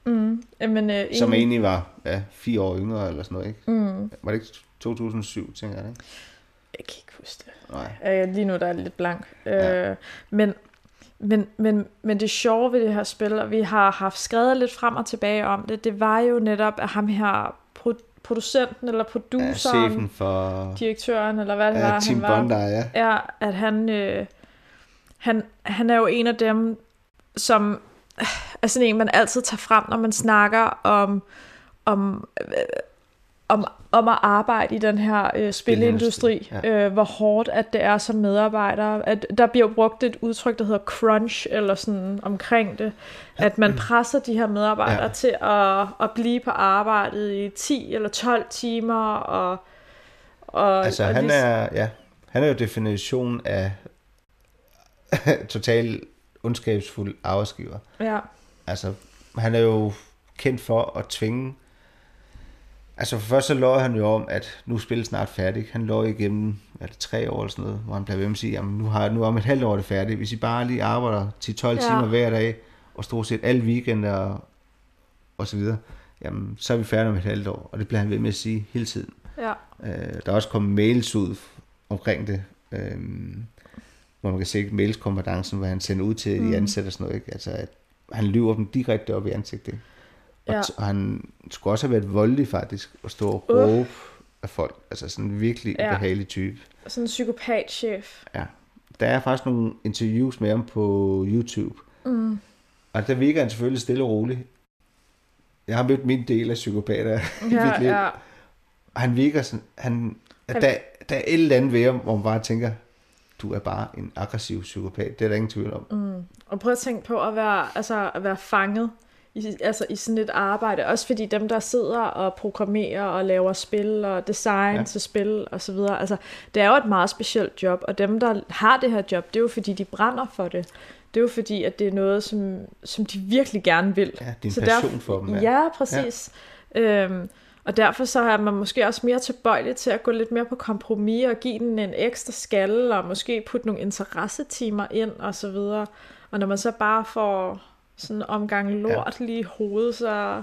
Mm. Jamen, øh, som egentlig- egentlig var ja, fire år yngre eller sådan noget, ikke? Mm. Var det ikke 2007, tænker jeg, ikke? Jeg kan ikke huske det. Nej. Øh, lige nu der er lidt blank. Ja. Øh, men, men, men, men det sjove ved det her spil, og vi har haft skrevet lidt frem og tilbage om det, det var jo netop, at ham her producenten eller Ja, produceren, chefen for direktøren, eller hvad det ja, var, Team han var. Bondi, ja. er, at han, øh, han, han er jo en af dem, som øh, er sådan en, man altid tager frem, når man snakker om, om, øh, om, om at arbejde i den her øh, spilindustri. Spilindustri, Øh, hvor hårdt at det er som medarbejder. At der bliver brugt et udtryk, der hedder crunch, eller sådan omkring det. At man presser de her medarbejdere Ja. ja. til at, at blive på arbejdet i 10 eller 12 timer, og, og, Altså, og han lige- er, ja, Han er jo definition af total ondskabsfuld arbejdsgiver. Ja. Altså, han er jo kendt for at tvinge... Altså, for først så lå han jo om, at nu er spillet snart færdigt. Han lå igennem, hvad er det, tre år eller sådan noget, hvor han blev ved med at sige, jamen nu, har, nu om et halvt år er det færdigt. Hvis I bare lige arbejder 10-12 ja. Ja. timer hver dag, og stort set alle weekender og så videre, jamen så er vi færdige om et halvt år. Og det bliver han ved med at sige hele tiden. Ja. Øh, der er også kommet mails ud omkring det, øh, hvor man kan se mailskompetencen, hvor han sender ud til mm. de ansatte og sådan noget. Ikke? Altså, at han lyver dem direkte op i ansigtet. ikke? Og, Ja. ja. og han skulle også have været voldelig faktisk, at stå og Uh. råbe af folk. Altså sådan en virkelig Ja. ubehagelig type. Sådan en psykopatchef. Ja. Der er faktisk nogle interviews med ham på YouTube. Mm. Og der virker han selvfølgelig stille og rolig. Jeg har mødt min del af psykopater i mit Ja, liv. ja. Og han virker sådan, han, at Han- der, der er et eller andet ved ham, hvor man bare tænker, du er bare en aggressiv psykopat. Det er der ingen tvivl om. Mm. Og prøv at tænke på at være, altså, at være fanget i, altså, i sådan et arbejde. Også fordi dem, der sidder og programmerer og laver spil og design ja. Ja. til spil og så videre. Altså, det er jo et meget specielt job. Og dem, der har det her job, det er jo fordi, de brænder for det. Det er jo fordi, at det er noget, som, som de virkelig gerne vil. Ja, det er en Så passion derfor- for dem. Ja, præcis. Ja. Øhm, og derfor så er man måske også mere tilbøjelig til at gå lidt mere på kompromis og give den en ekstra skalle, og måske putte nogle interessetimer ind og så videre. Og når man så bare får sådan en omgang lort ja. lige i hovedet, så...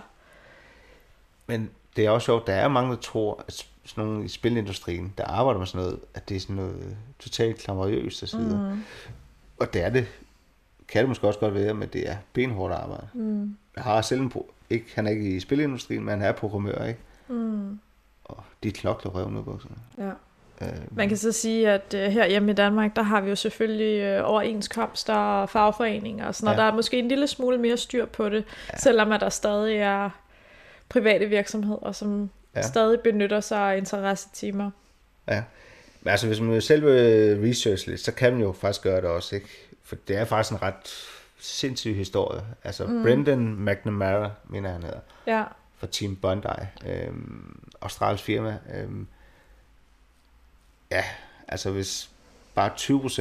Men det er også sjovt, der er mange, der tror, at sådan nogle i spilindustrien, der arbejder med sådan noget, at det er sådan noget totalt klamoriøst og så videre. Mm. Og det er det. Kan det måske også godt være, men det er benhårdt arbejde. Mm, Jeg har selv en pro- ikke, han er ikke i spilindustrien, men han er programmør, ikke? mm, Og de klokler røven ud bukserne. ja. Øh, Man kan så sige, at øh, her hjemme i Danmark, der har vi jo selvfølgelig øh, overenskomster og fagforeninger og sådan noget. Ja. Der er måske en lille smule mere styr på det, ja. selvom at der stadig er private virksomheder, som ja. Stadig benytter sig af interessetimer. Ja. Men altså, hvis man selv vil research lidt, så kan man jo faktisk gøre det også, ikke? For det er faktisk en ret sindssyg historie. Altså, mm. Brendan McNamara, mener han hedder, Ja, fra Team Bondi, øhm, australsk firma. Øhm, ja, altså hvis bare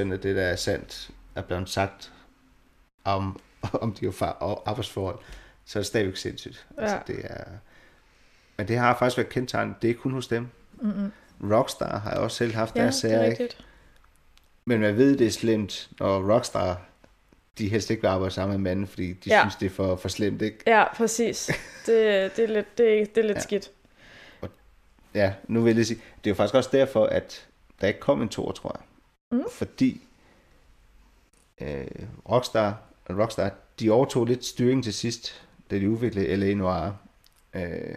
20% af det, der er sandt, er blevet sagt om, om de jo arbejdsforhold, så er det stadigvæk sindssygt. Ja. Altså, Ja. det er, men det har faktisk været kendetegnet. Det er kun hos dem. mm-hmm. Rockstar har jeg også selv haft ja deres det er sager, ikke? Men man ved, det er slemt, når Rockstar, de helst ikke vil arbejde sammen med manden, fordi de Ja. synes, det er for, for slemt, ikke? Ja, præcis. Det, det er lidt, det, det er lidt ja. Ja. skidt. Ja, nu vil jeg sige, det er jo faktisk også derfor, at der ikke kom en tor, tror jeg. Mm. Fordi øh, Rockstar, Rockstar, de overtog lidt styring til sidst, da de udviklede L.A. Noir. Øh,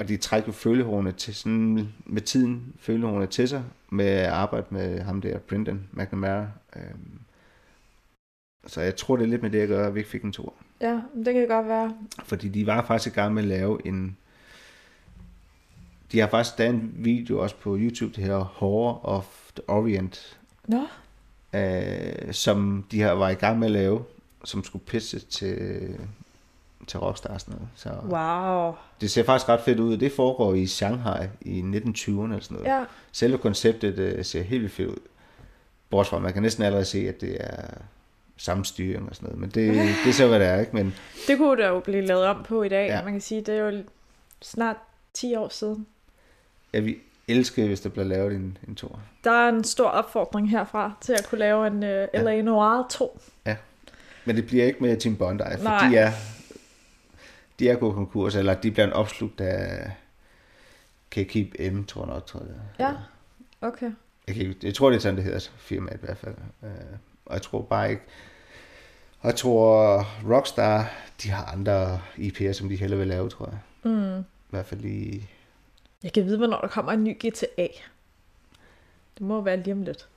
og de trækker jo følehornene til sådan, med tiden følehornene til sig, med at arbejde med ham der, Brendan McNamara. Øh, så jeg tror, det er lidt med det at gøre, at vi ikke fik en tor. Ja, det kan godt være. Fordi de var faktisk i gang med at lave en... De har faktisk der er en video også på YouTube, det her Horror of the Orient, Nå, øh, som de har var i gang med at lave, som skulle pitche til, til Rockstar og sådan noget. Så wow. det ser faktisk ret fedt ud. Det foregår i Shanghai i 1920'erne eller sådan noget. Ja, Selve konceptet øh, ser helt vildt fedt ud. Bortset fra, man kan næsten allerede se, at det er samme styring og sådan noget. Men det, det er så, hvad det er, ikke? Men det kunne der jo blive lavet om på i dag. Ja. Man kan sige, det er jo snart 10 år siden. Jeg vil elske, hvis der bliver lavet en, en tor. Der er en stor opfordring herfra til at kunne lave en uh, L.A. Noir 2. Men det bliver ikke med Team Bondi, for Nej. de er, de er gået konkurs, eller de bliver opslugt af K-Keep M, tror jeg nok, tror jeg. Ja. Okay. Jeg, kan jeg tror, det er sådan, det hedder firmaet i hvert fald. Øh, og jeg tror bare ikke... Og jeg tror, Rockstar, de har andre IP'er, som de hellere vil lave, tror jeg. Mm. I hvert fald lige... Jeg kan vide, hvornår der kommer en ny GTA. Det må være lige om lidt.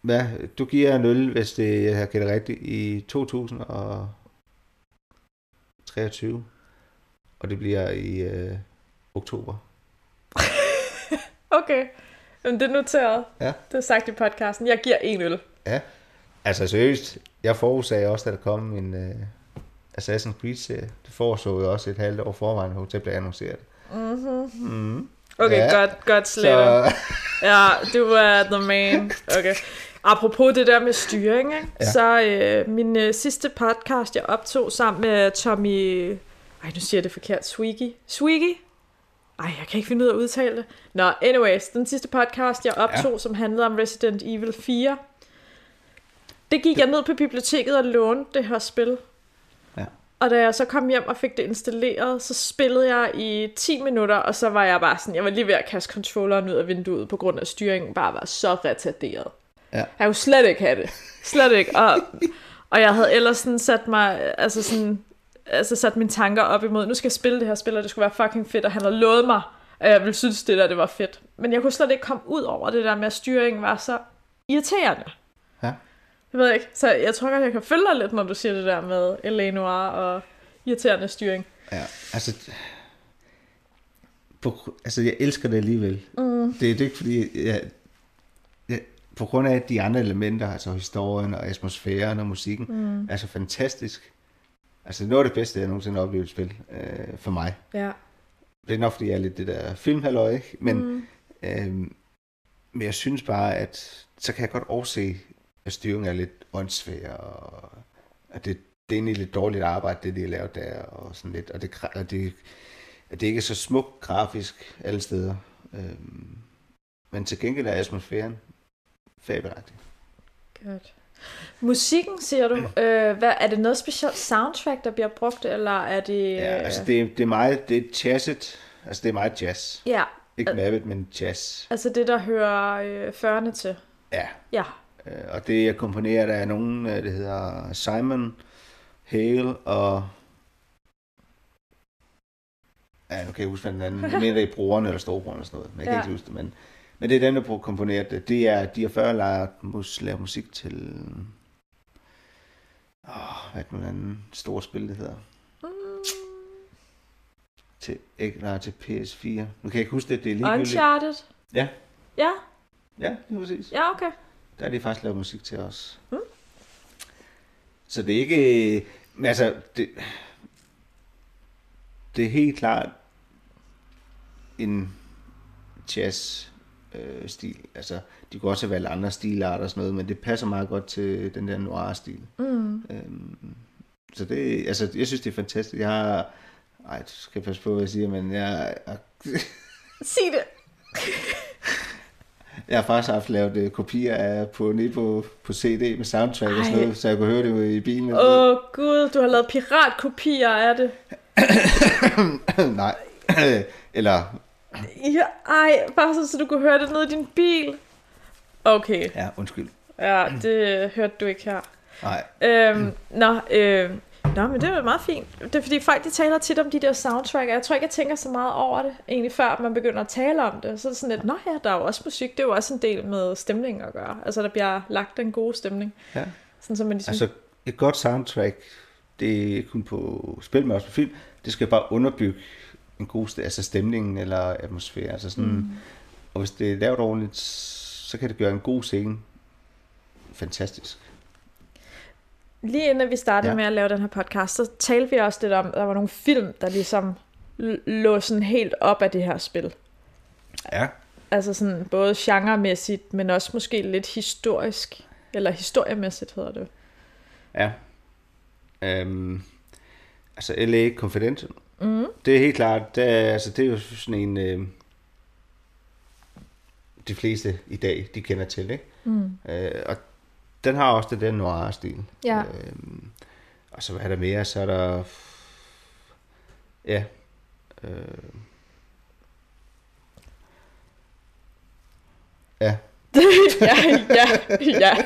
Hvad? Du giver en øl, hvis det jeg har gættet rigtigt, i 2023. Og det bliver i øh, oktober. Okay. Jamen, det er noteret. Ja. Det er sagt i podcasten. Jeg giver en øl. Altså seriøst, jeg forudsagde også, at der kom en uh, Assassin's Creed-serie. Det foreså jeg også et halvt år forvejen, hvor det blev annonceret. Mm-hmm. Mm. Okay, Ja. godt, godt sletter. Så Ja, du er the man. Okay. Apropos det der med styring, ikke? Ja. så øh, min øh, sidste podcast, jeg optog sammen med Tommy... Ej, nu siger jeg det forkert. Swiggy. Swiggy? Ej, jeg kan ikke finde ud af at udtale det. Nå, anyways, den sidste podcast, jeg optog, ja. som handlede om Resident Evil 4, det gik jeg ned på biblioteket og lånte det her spil. Og da jeg så kom hjem og fik det installeret, så spillede jeg i 10 minutter, og så var jeg bare sådan, jeg var lige ved at kaste controlleren ud af vinduet, på grund af styringen bare var så retarderet. Ja. Jeg kunne slet ikke have det. Slet ikke. Og, og jeg havde ellers sådan sat mig, altså sådan, altså sat mine tanker op imod, nu skal jeg spille det her spil, og det skulle være fucking fedt, og han havde lovet mig, at jeg ville synes, det der det var fedt. Men jeg kunne slet ikke komme ud over det der med, at styringen var så irriterende. Ja. Jeg ved ikke, så jeg tror godt, jeg kan følge dig lidt, når du siger det der med L.A. Noir og irriterende styring. Ja, altså... På, altså, jeg elsker det alligevel. Mm. Det, det er ikke fordi, jeg, jeg, på grund af de andre elementer, altså historien og atmosfæren og musikken, mm. er så fantastisk. Altså, det af det bedste, jeg nogensinde har oplevet spil, øh, for mig. Ja. Det er nok, fordi jeg er lidt det der filmhalløj, ikke? Men, mm. øhm, men jeg synes bare, at så kan jeg godt overse, at styringen er lidt åndssvær, og at det, det er egentlig lidt dårligt arbejde, det de har lavet der, og sådan lidt, og det, og det, at det ikke er så smukt grafisk alle steder. Øhm, men til gengæld er atmosfæren fabelagtig. Godt. Musikken, siger du. Øh, hvad, er det noget specielt soundtrack, der bliver brugt, eller er det... Ja, altså det, det er meget, det er jazzet, altså det er meget jazz. Ja, Ikke mappet, men jazz. altså det, der hører øh, 40'erne til. Ja, Ja. Øh, Og det er komponeret af nogen, øh, det hedder Simon Hale og... Ja, nu kan jeg huske, hvad den anden... Jeg mener, det er broren eller storebroren eller sådan noget. Men jeg kan Ja. ikke huske det, men... Men det er dem, der komponeret det. Det er, de har før lavet, mus, lavet musik til... Åh, hvad er den anden store spil, det hedder? Til, ikke, nej, til PS4. Nu kan jeg ikke huske det, det er ligegyldigt. Uncharted? Ja. Ja, Ja, er præcis. ja, okay. Der er de faktisk lavet musik til os. Mm. Så det er ikke... Men altså, det, det er helt klart en jazz øh, stil. Altså, de kunne også have valgt andre stilarter og sådan noget, men det passer meget godt til den der noir-stil. Mm. Øhm, så det, altså, jeg synes, det er fantastisk. Jeg har... Ej, du skal passe på, hvad jeg siger, men jeg, jeg, Sig det. jeg har faktisk haft lavet øh, kopier af på, nede på, på CD med soundtrack og sådan Ej. noget, så jeg kunne høre det i bilen. Åh oh, gud, du har lavet piratkopier af det. Nej. Eller, Ja, ej, bare så, så du kunne høre det nede i din bil. Okay, ja, undskyld. ja, det hørte du ikke her. Nej. Øhm, nå, øh, nå, men det er meget fint. Det er fordi folk de taler tit om de der soundtrack, og jeg tror ikke, jeg tænker så meget over det, egentlig før man begynder at tale om det. Så er det sådan lidt, nå ja, der er jo også musik, det er jo også en del med stemning at gøre. Altså, der bliver lagt en god stemning. Ja. Sådan, så man ligesom... Altså, et godt soundtrack, det er kun på spil, men også på film. Det skal bare underbygge en god st- altså stemningen eller atmosfære. Altså sådan, mm. Og hvis det er lavet ordentligt, så kan det gøre en god scene fantastisk. Lige inden vi startede ja. Med at lave den her podcast, så talte vi også lidt om, at der var nogle film, der ligesom lå sådan helt op af det her spil. Ja. Altså sådan både genremæssigt, men også måske lidt historisk. Eller historiemæssigt hedder det. Ja. Øhm, altså LA Confidential. Mm. Det er helt klart, det er, altså, det er jo sådan en, øh, de fleste i dag, de kender til, ikke? Mm. Øh, og den har også den der noir-stil. Ja. Øhm, og så hvad er der mere? Så er der... Ja. Øh, ja. ja, ja, ja.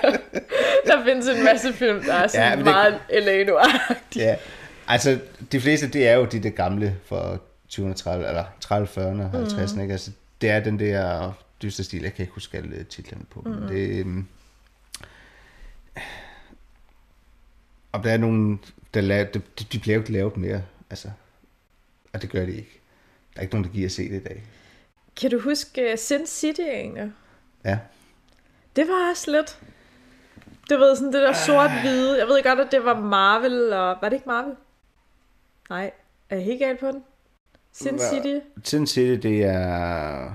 Der findes en masse film, der er sådan Ja, det- meget LA noir Ja, altså de fleste, det er jo de der gamle for 2030, eller 30, 40'erne og 50'erne, mm. ikke? Altså, det er den der dystre stil, jeg kan ikke huske alle titlerne på. Mm. Men det, øhm, om der er nogen, der laver, de, de bliver jo ikke lavet mere, altså, og det gør de ikke. Der er ikke nogen, der giver at se det i dag. Kan du huske uh, Sin City egentlig? Ja, Det var også lidt... Du ved, sådan det der sort-hvide. Jeg ved godt, at det var Marvel, og... Var det ikke Marvel? Nej. Er jeg helt galt på den? Sin City? Sin City, det er...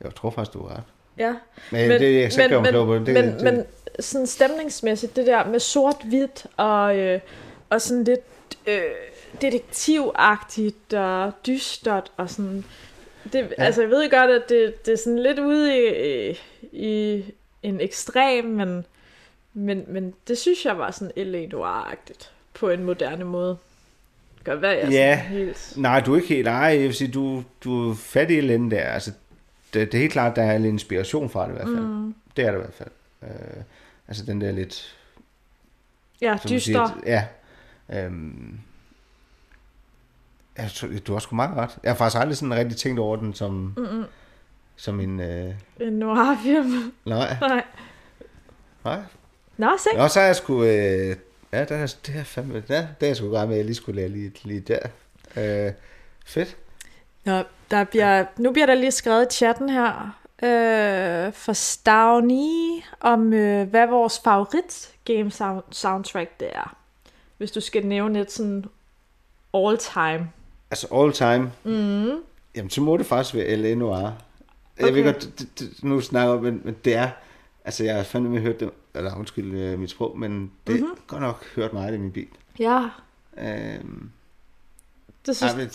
Jeg tror faktisk, du har ret. Ja. Men, men det er ikke men, på. Det, men, det, men sådan stemningsmæssigt, det der med sort-hvidt og, øh, og sådan lidt øh, detektivagtigt og dystert og sådan... Det, ja. Altså, jeg ved godt, at det, det er sådan lidt ude i, i en ekstrem, men, men, men det synes jeg var sådan L.A. Noir-agtigt på en moderne måde. Kan være, jeg ja, helt... nej, du er ikke helt, nej, jeg vil sige, du, du er fattig i der, altså, det, det er helt klart, der er lidt inspiration fra det i hvert fald. Mm. Det er der i hvert fald. Øh, altså den der lidt... Ja, dyster. Siger, ja. Øhm, jeg tror, du har sgu meget ret. Jeg har faktisk aldrig sådan rigtig tænkt over den som, Mm-mm. som en... Øh... En noir-film. Nej. Nej. Nej. Nå, se. Nå, så er jeg sgu... Øh... Ja, det er, det er fandme... Ja, det er jeg sgu godt med, at jeg lige skulle lære lige, lige der. Øh, fedt. Nå, der bliver, nu bliver der lige skrevet i chatten her øh, for Stavni om, øh, hvad vores favorit game sound, soundtrack det er. Hvis du skal nævne et sådan all time. Altså all time? Mm. Jamen, så må det faktisk være L.A. Noir. Okay. Jeg ved godt, det, det, nu snakker men, men det er... Altså, jeg har fandme hørt det, eller undskyld øh, mit sprog, men det mm-hmm. godt nok hørt meget i min bil. Ja. Øhm, det synes... jeg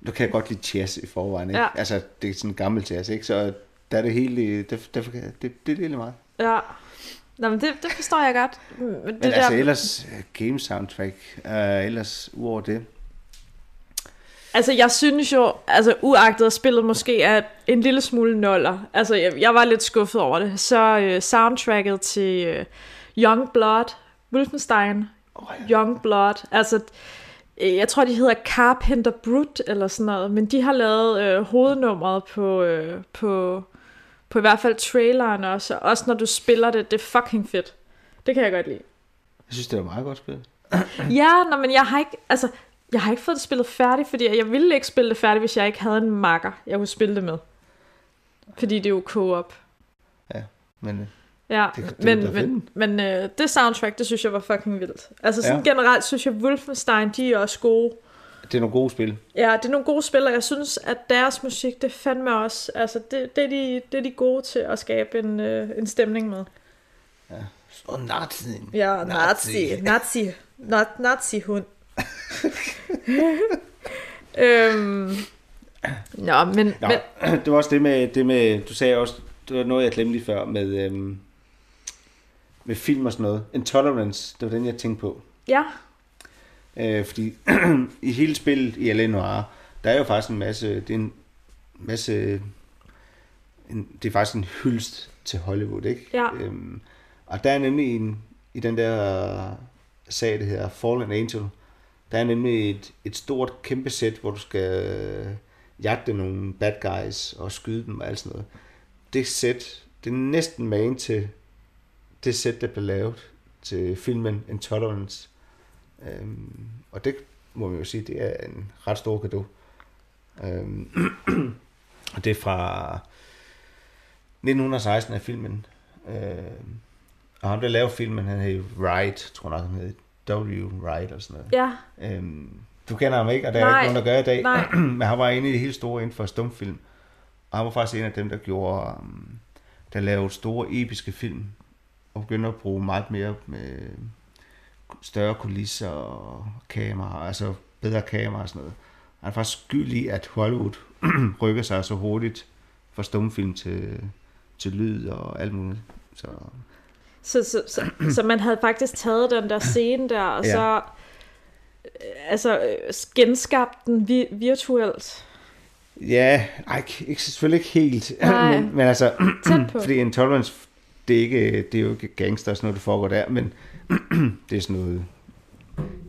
nu kan jeg godt lide jazz i forvejen, ikke? Ja. Altså, det er sådan en gammel jazz, ikke? Så der er det hele, det, derfor kan, det, det er det meget. Ja. Nå, men det, det forstår jeg godt. Men, det men altså, der... ellers, øh, game soundtrack, uh, ellers uover det. Altså, jeg synes jo, altså uagtet at spillet måske er en lille smule noller. Altså, jeg, jeg var lidt skuffet over det. Så uh, soundtracket til uh, Young Blood, Wolfenstein, oh, ja. Young Blood, altså Øh, jeg tror, de hedder Carpenter Brut eller sådan noget, men de har lavet øh, hovednummeret på, øh, på, på i hvert fald traileren også, og også når du spiller det, det er fucking fedt. Det kan jeg godt lide. Jeg synes, det er meget godt spillet. ja, nå, men jeg har ikke, altså, jeg har ikke fået det spillet færdigt, fordi jeg ville ikke spille det færdigt, hvis jeg ikke havde en makker, jeg kunne spille det med. Fordi det er jo co-op. Ja, men Ja, det, det men, men, men øh, det soundtrack, det synes jeg var fucking vildt. Altså sådan ja. generelt synes jeg, Wolfenstein, de er også gode. Det er nogle gode spil. Ja, det er nogle gode spil, og jeg synes, at deres musik, det fandme også, altså det, det, er, de, det er de gode til at skabe en, øh, en stemning med. Ja, og nazi. Ja, nazi. Nazi. Nazi, nazi hund. øhm, Nå, men, Nå, men... Det var også det med, det med, du sagde også, det var noget, jeg glemte lige før, med, øhm, med film og sådan noget. Intolerance, det var den, jeg tænkte på. Ja. Øh, fordi i hele spillet i L.A. Noir, der er jo faktisk en masse, det er en masse, en, det er faktisk en hyldst til Hollywood, ikke? Ja. Øhm, og der er nemlig en, i den der sag, det her Fallen Angel, der er nemlig et, et stort kæmpe sæt, hvor du skal jagte nogle bad guys og skyde dem og alt sådan noget. Det sæt, det er næsten magen til det sæt, der blev lavet til filmen Intolerance. Øhm, og det må man jo sige, det er en ret stor gave. Øhm, og det er fra 1916 af filmen. Øhm, og han der lavede filmen, han hed Wright, tror jeg nok, han hed W. Wright eller sådan noget. Ja. Øhm, du kender ham ikke, og der Nej. er ikke nogen, der gør i dag. Nej. Men han var inde i det helt store inden for stumfilm. Og han var faktisk en af dem, der gjorde, um, der lavede store episke film og begyndte at bruge meget mere med større kulisser og kamera, altså bedre kamera og sådan noget. Han er faktisk skyld i, at Hollywood rykker sig så hurtigt fra stumfilm til, til lyd og alt muligt. Så, så, så, så, så man havde faktisk taget den der scene der, og ja. så øh, altså, genskabt den vi, virtuelt. Ja, ej, ikke, selvfølgelig ikke helt. Nej, men, men altså, fordi Intolerance det er, ikke, det er jo ikke gangster, sådan noget, der foregår der, men det er sådan noget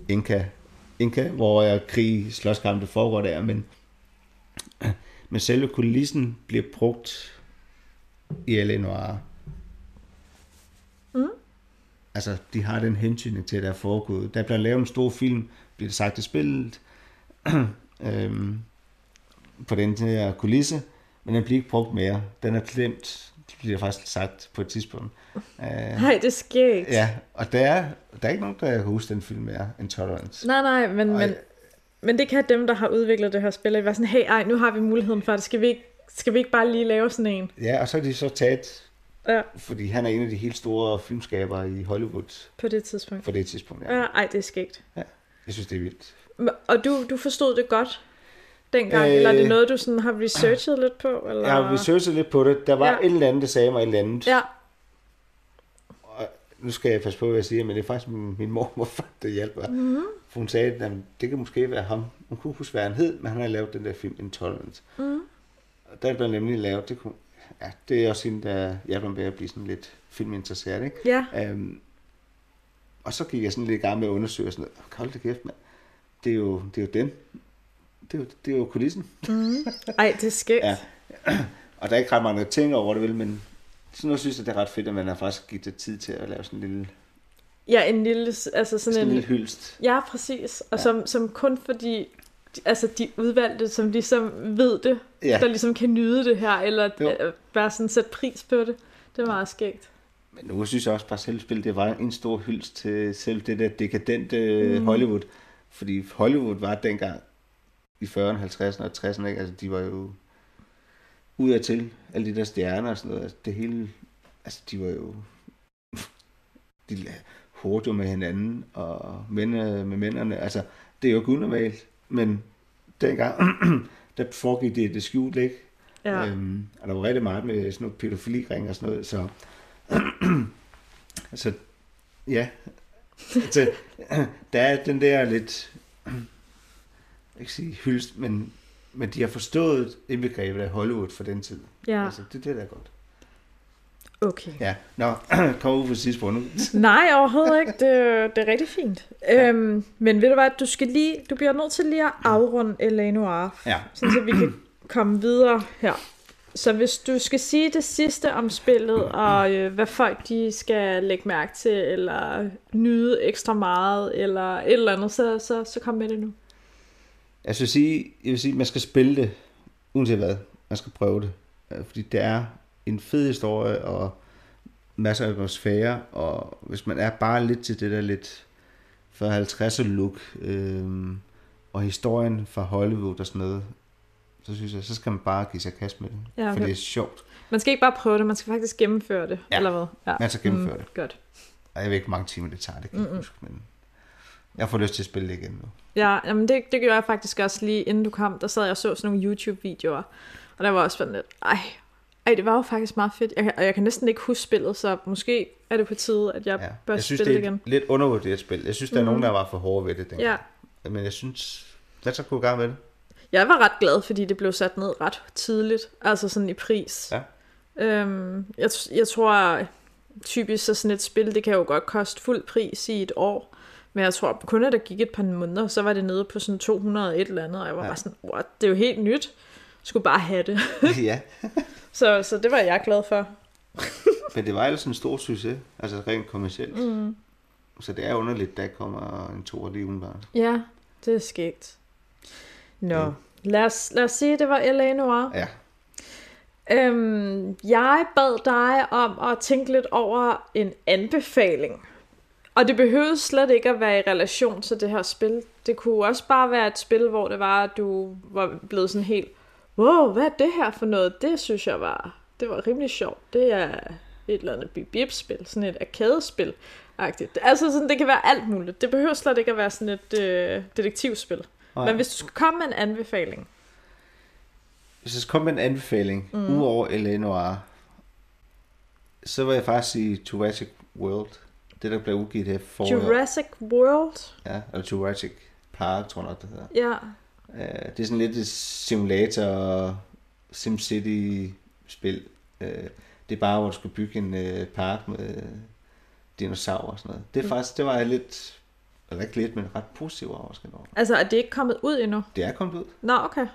Inka, Inka hvor er krig, slåskamp, det foregår der, men, men selve kulissen bliver brugt i L.A. Noir. Mm. Altså, de har den hensyn til, at der er foregået. Der bliver lavet en stor film, bliver det sagt i spillet, øhm, på den her kulisse, men den bliver ikke brugt mere. Den er glemt bliver faktisk sagt på et tidspunkt. Nej, det sker ikke. Ja, og der er, der er ikke nogen, der kan huske den film mere, Intolerance. Nej, nej, men, men, men det kan dem, der har udviklet det her spil, være sådan, hey, ej, nu har vi muligheden for det. Skal vi ikke, Skal vi ikke bare lige lave sådan en? Ja, og så er de så taget, Ja, fordi han er en af de helt store filmskabere i Hollywood på det tidspunkt. på det tidspunkt. Ja. Ja, ej, det er skægt. Jeg synes, det er vildt. Og du, du forstod det godt dengang, øh, Øh. eller er det noget, du sådan har researchet lidt på? Eller? Jeg har researchet lidt på det. Der var Ja. et eller andet, der sagde mig et eller andet. Ja, Og nu skal jeg passe på, hvad jeg siger, men det er faktisk min, min mor, der hjalp mig. Mhm. Mm-hmm. For hun sagde, at det kan måske være ham. Hun kunne huske, hvad han hed, men han har lavet den der film Intolerance. Mhm. Og der blev nemlig lavet, det, kunne, ja, det er også hende, der hjalp mig med at blive sådan lidt filminteresseret. Ikke? ja. Um, og så gik jeg sådan lidt i gang med at undersøge sådan noget. Hold da kæft, mand. Det er jo, det er jo den. Det er jo, det er jo kulissen. Ej, det er skægt. Ja. Og der er ikke ret mange ting over det, vel, men sådan noget synes jeg, det er ret fedt, at man har faktisk givet det tid til at lave sådan en lille, Ja, en lille, altså sådan sådan en en... lille hyldst. Ja, præcis. Og Ja. som, som kun fordi, altså de udvalgte, som ligesom ved det, Ja. der ligesom kan nyde det her, eller Jo. øh, bare sådan sætte pris på det. Det er meget skægt. Men nu synes jeg også bare selv spil, det var en stor hyldst til selv det der dekadente mm. Hollywood. Fordi Hollywood var dengang i 40'erne, 50'erne og 60'erne, ikke? Altså, de var jo ud af til, alle de der stjerner og sådan noget. Altså, det hele, altså, de var jo, de hårdt jo med hinanden, og mænd med mændene. Altså, det er jo ikke unormalt, men dengang, der foregik det, det skjult, ikke? Ja. Øhm, og der var rigtig meget med sådan noget pædofiliring og sådan noget, så... altså, ja. Altså, der er den der lidt... Kan sige hyldst, men, men de har forstået indbegrebet af Hollywood for den tid. ja. Altså, det, det er da godt. Okay. Ja, nå, kom ud for sidste på nu. Nej, overhovedet ikke. Det, det er rigtig fint. Ja. Øhm, men ved du hvad, du skal lige, du bliver nødt til lige at afrunde L.A. Noir, Ja, sådan så vi kan komme videre her. Så hvis du skal sige det sidste om spillet, og øh, hvad folk de skal lægge mærke til, eller nyde ekstra meget, eller et eller andet, så, så, så kom med det nu. Jeg vil sige, jeg vil sige, man skal spille det, uanset hvad. Man skal prøve det. Øh, Fordi det er en fed historie, og masser af atmosfære, og hvis man er bare lidt til det der lidt 40-50'er look, øhm, og historien fra Hollywood og sådan noget, så synes jeg, så skal man bare give sig kast med det. Ja, For okay. det er sjovt. Man skal ikke bare prøve det, man skal faktisk gennemføre det, Ja. eller hvad? Ja. Man skal gennemføre det. Godt. Og jeg ved ikke, hvor mange timer det tager, det kan jeg ikke huske, men jeg får lyst til at spille det igen nu. Ja, jamen det, det gjorde jeg faktisk også lige inden du kom. Der sad jeg og så sådan nogle YouTube-videoer. Og der var også sådan lidt, ej, ej, det var jo faktisk meget fedt. Jeg, og jeg kan næsten ikke huske spillet, så måske er det på tide, at jeg Ja. bør Jeg synes, spille det det er igen. lidt undervurderet spil. Jeg synes, der er nogen, der var for hårde ved det dengang. Ja, Men jeg synes, lad så gå i gang med det. jeg var ret glad, fordi det blev sat ned ret tidligt. Altså sådan i pris. Ja. Øhm, jeg, jeg tror typisk så sådan et spil, det kan jo godt koste fuld pris i et år. Men jeg tror kun, at der gik et par måneder, så var det nede på sådan 200 et eller andet. Og jeg var Ja. bare sådan, what, det er jo helt nyt. Jeg skulle bare have det. ja, Så, så det var jeg glad for. men det var ellers en stor succes, altså rent kommercielt. Mm. Så det er underligt, der kommer en to lige umiddelbart. Ja, det er skægt. Nå, Ja. lad, os, lad os sige, at det var L.A. Noir. Ja, Øhm, jeg bad dig om at tænke lidt over en anbefaling. Og det behøvede slet ikke at være i relation til det her spil. Det kunne også bare være et spil, hvor det var, at du var blevet sådan helt, wow, hvad er det her for noget? Det synes jeg var, det var rimelig sjovt. Det er et eller andet bip-bip-spil, sådan et arcade-spil. -agtigt. Altså sådan, det kan være alt muligt. Det behøver slet ikke at være sådan et øh, detektivspil. Nej. Men hvis du skal komme med en anbefaling, hvis jeg skal komme med en anbefaling, mm. udover L.A. Noir, så vil jeg faktisk sige Jurassic World. Det, der blev udgivet her for Jurassic World, Ja, eller Jurassic Park, tror jeg nok, det hedder. ja, Uh, det er sådan lidt et simulator SimCity-spil. Uh, det er bare, hvor du skal bygge en uh, park med dinosaurer og sådan noget. Det er faktisk, det var jeg lidt, eller ikke lidt, men ret positiv overrasket over. altså er det ikke kommet ud endnu? Det er kommet ud. Nå, okay.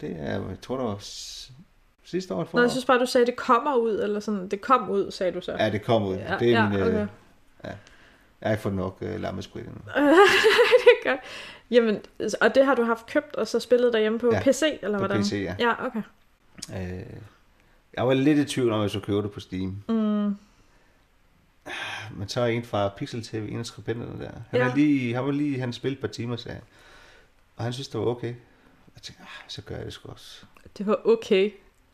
Det er, jeg tror, det var sidste år. Nå, jeg synes bare, du sagde, at det kommer ud, eller sådan, det kom ud, sagde du så. Ja, det kom ud. Ja, det er ja, min, okay. Øh, ja. Jeg fået nok uh, lammesprit endnu. det er godt. Jamen, og det har du haft købt, og så spillet derhjemme på Ja, PC, eller På hvordan? PC, ja. Ja, okay. Øh, jeg var lidt i tvivl om, at jeg skulle købe det på Steam. Mm, Men så er en fra Pixel TV, en af skribenterne der. Han, Ja. ja. lige, han var lige, han spillet et par timer, sagde han. Og han synes, det var okay. Jeg tænkte, ah, så gør jeg det sgu også. det var okay.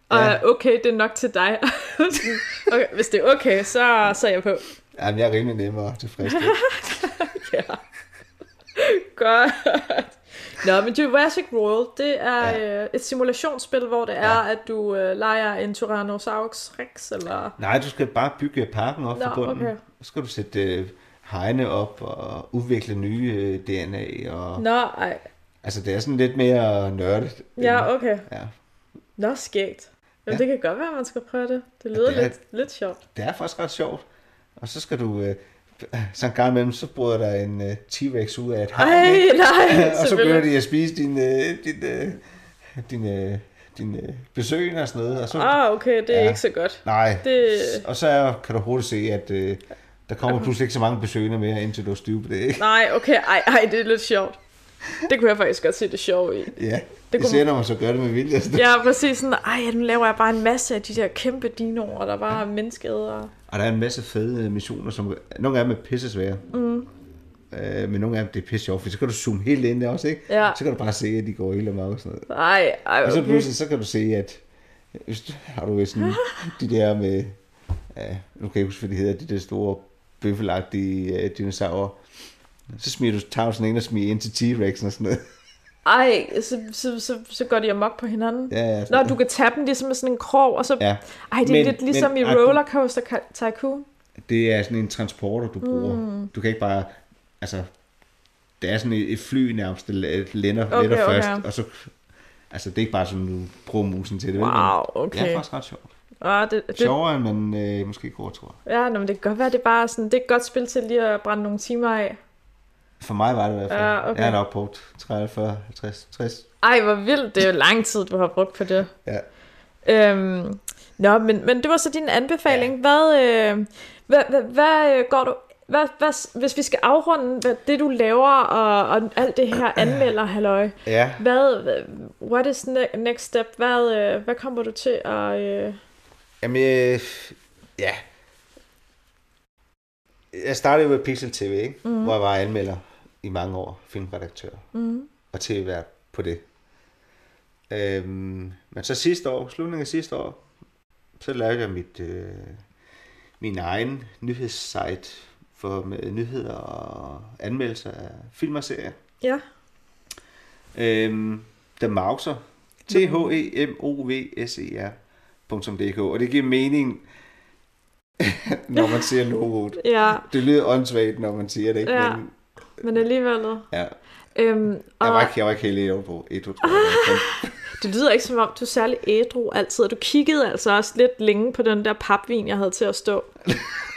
Og Ja. okay, det er nok til dig. Okay, hvis det er okay, så, så er jeg på. Jamen, jeg er rimelig nemmere tilfredsstille. Ja. Godt. Nå, men Jurassic World, det er Ja. ja. øh, et simulationsspil, hvor det er, Ja. at du øh, leger en Tyrannosaurus Rex, eller... Nej, du skal bare bygge parken op Nå, fra bunden. okay. Så skal du sætte øh, hegne op og udvikle nye øh, DNA. Og, Nå, ej. Altså, det er sådan lidt mere nørdet. Ja, okay. ja. Nå, skægt. Jamen, Ja. ja. det kan godt være, at man skal prøve det. Det lyder det er- lidt, lidt sjovt. Det er faktisk ret sjovt. Og så skal du... Øh, så en gang imellem, så bryder der en øh, T-Rex ud af et hegn. Ej, ikke? nej, og så begynder de at spise din, øh, din, øh, din, øh, din øh, besøgende og sådan noget. Og så, Ah, okay, det er Ja. ikke så godt. Nej, Det, og så er, kan du hurtigt se, at øh, der kommer pludselig ikke så mange besøgende mere, indtil du har styr på det. Ikke? nej, okay, ej, ej, det er lidt sjovt. Det kunne jeg faktisk godt se det sjove i. Ja, Det kunne især når man så gør det med vilje. Så det- Ja, præcis sådan, ej, nu laver jeg bare en masse af de der kæmpe dinoer, der bare er menneskeædere. Og der er en masse fede missioner, som nogle af dem er pisse svære. Mm. Øh, men nogle af dem det er pisse sjovt, for så kan du zoome helt ind der også, ikke? Ja. Så kan du bare se, at de går helt amok og sådan noget. Ej, ej, Og så okay. pludselig, så kan du se, at hvis du, har du sådan de der med, ja, nu kan jeg huske, hvad de hedder, de der store bøffelagtige øh, dinosaurer. Så smider du, tager du sådan en og smider ind til T-Rexen og sådan noget. Ej, så, så, så, så går de amok på hinanden. Ja, ja, Nå, du kan tage dem ligesom med sådan en krog, og så... ja. Ej, det er Men- lidt ligesom men- i Rollercoaster Tycoon. Det er sådan en transporter, du bruger. Mm. Du kan ikke bare, altså, det er sådan et, et fly nærmest, der lænder, Okay, letter okay. først, og så, altså det er ikke bare sådan, du bruger musen til det. Wow, Men okay. Det er faktisk ret sjovt. Ah, det, det, Sjovere, man øh, måske jeg. ja, nå, men det kan godt være, det er bare sådan, det er et godt spil til lige at brænde nogle timer af. For mig var det i hvert fald. Ja, okay. Jeg har nok brugt 30, 40, 50, 60. Ej, hvor vildt. Det er jo lang tid, du har brugt på det. Ja. Øhm, nå, men, men det var så din anbefaling. Ja. Hvad, øh, hvad, hvad, hvad øh, går du... Hvad, hvad, hvis vi skal afrunde hvad, det, du laver, og, og alt det her anmelder, halløj. Ja, Hvad, hvad- what is ne- next step? Hvad, øh, hvad kommer du til at... Øh... jamen, øh, ja. Jeg startede jo med Pixel TV, ikke? Mm. hvor jeg var anmelder i mange år, filmredaktør. Mm. og tv-vært på det. Øhm, men så sidste år, slutningen af sidste år, så lavede jeg mit, øh, min egen nyhedssite for med nyheder og anmeldelser af film og serier. Ja. Øhm, The Mouser. t h e m o v s e r.dk Og det giver mening, når man siger logoet. Ja, Det lyder åndssvagt, når man siger det, ikke? Ja. Men, men alligevel. ja. Øhm, Jeg og var ikke, jeg var ikke helt et, to, tre. men- det lyder ikke som om, du er særlig ædru altid. Og du kiggede altså også lidt længe på den der papvin, jeg havde til at stå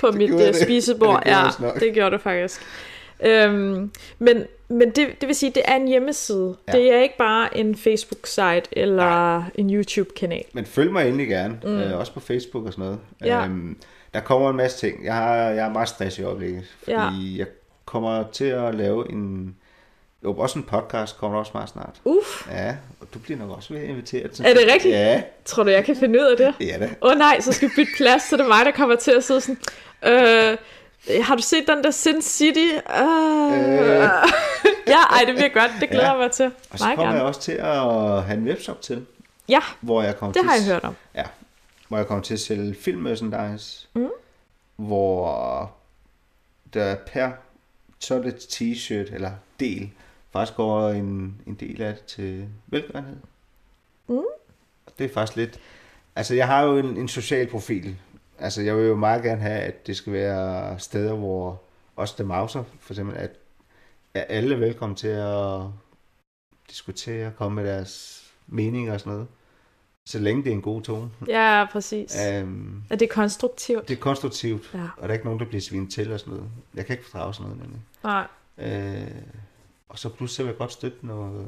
på mit uh, jeg det. spisebord. Ja, det gjorde Ja, jeg det gjorde du faktisk. Øhm, men men det, det vil sige, det er en hjemmeside. Ja. Det er ikke bare en Facebook-site eller Nej. en YouTube-kanal. Men følg mig endelig gerne, mm. øh, også på Facebook og sådan noget. Ja. Øhm, der kommer en masse ting. Jeg har, jeg har meget stress i øjeblikket, fordi Ja. jeg kommer til at lave en... Jo, også en podcast kommer der også meget snart. Uff, Ja, og du bliver nok også inviteret. til- Er det rigtigt? Ja, tror du, jeg kan finde ud af det? ja da. Åh oh, nej, så skal vi bytte plads, så det er mig, der kommer til at sidde sådan... Øh, har du set den der Sin City? Øh, Øh. ja, ej, det bliver godt. Det glæder Ja. jeg mig til. Og så Meget kommer gerne. jeg også til at have en webshop til, Ja, hvor jeg kommer det til har jeg hørt om. Ja, hvor jeg kommer til at sælge film merchandise, Mm. hvor der per sådan et t-shirt eller del faktisk går en, en del af det til velgørenhed. Mm. Det er faktisk lidt... Altså, jeg har jo en, en social profil. Altså, jeg vil jo meget gerne have, at det skal være steder, hvor også The Mauser, for eksempel, at, at alle er velkommen til at diskutere, komme med deres meninger og sådan noget. Så længe det er en god tone. Ja, præcis. Um, Er det konstruktivt? det er konstruktivt, Ja. og der er ikke nogen, der bliver svinet til og sådan noget. Jeg kan ikke fordrage sådan noget nemlig. Nej. Øh, og så pludselig vil jeg godt støtte noget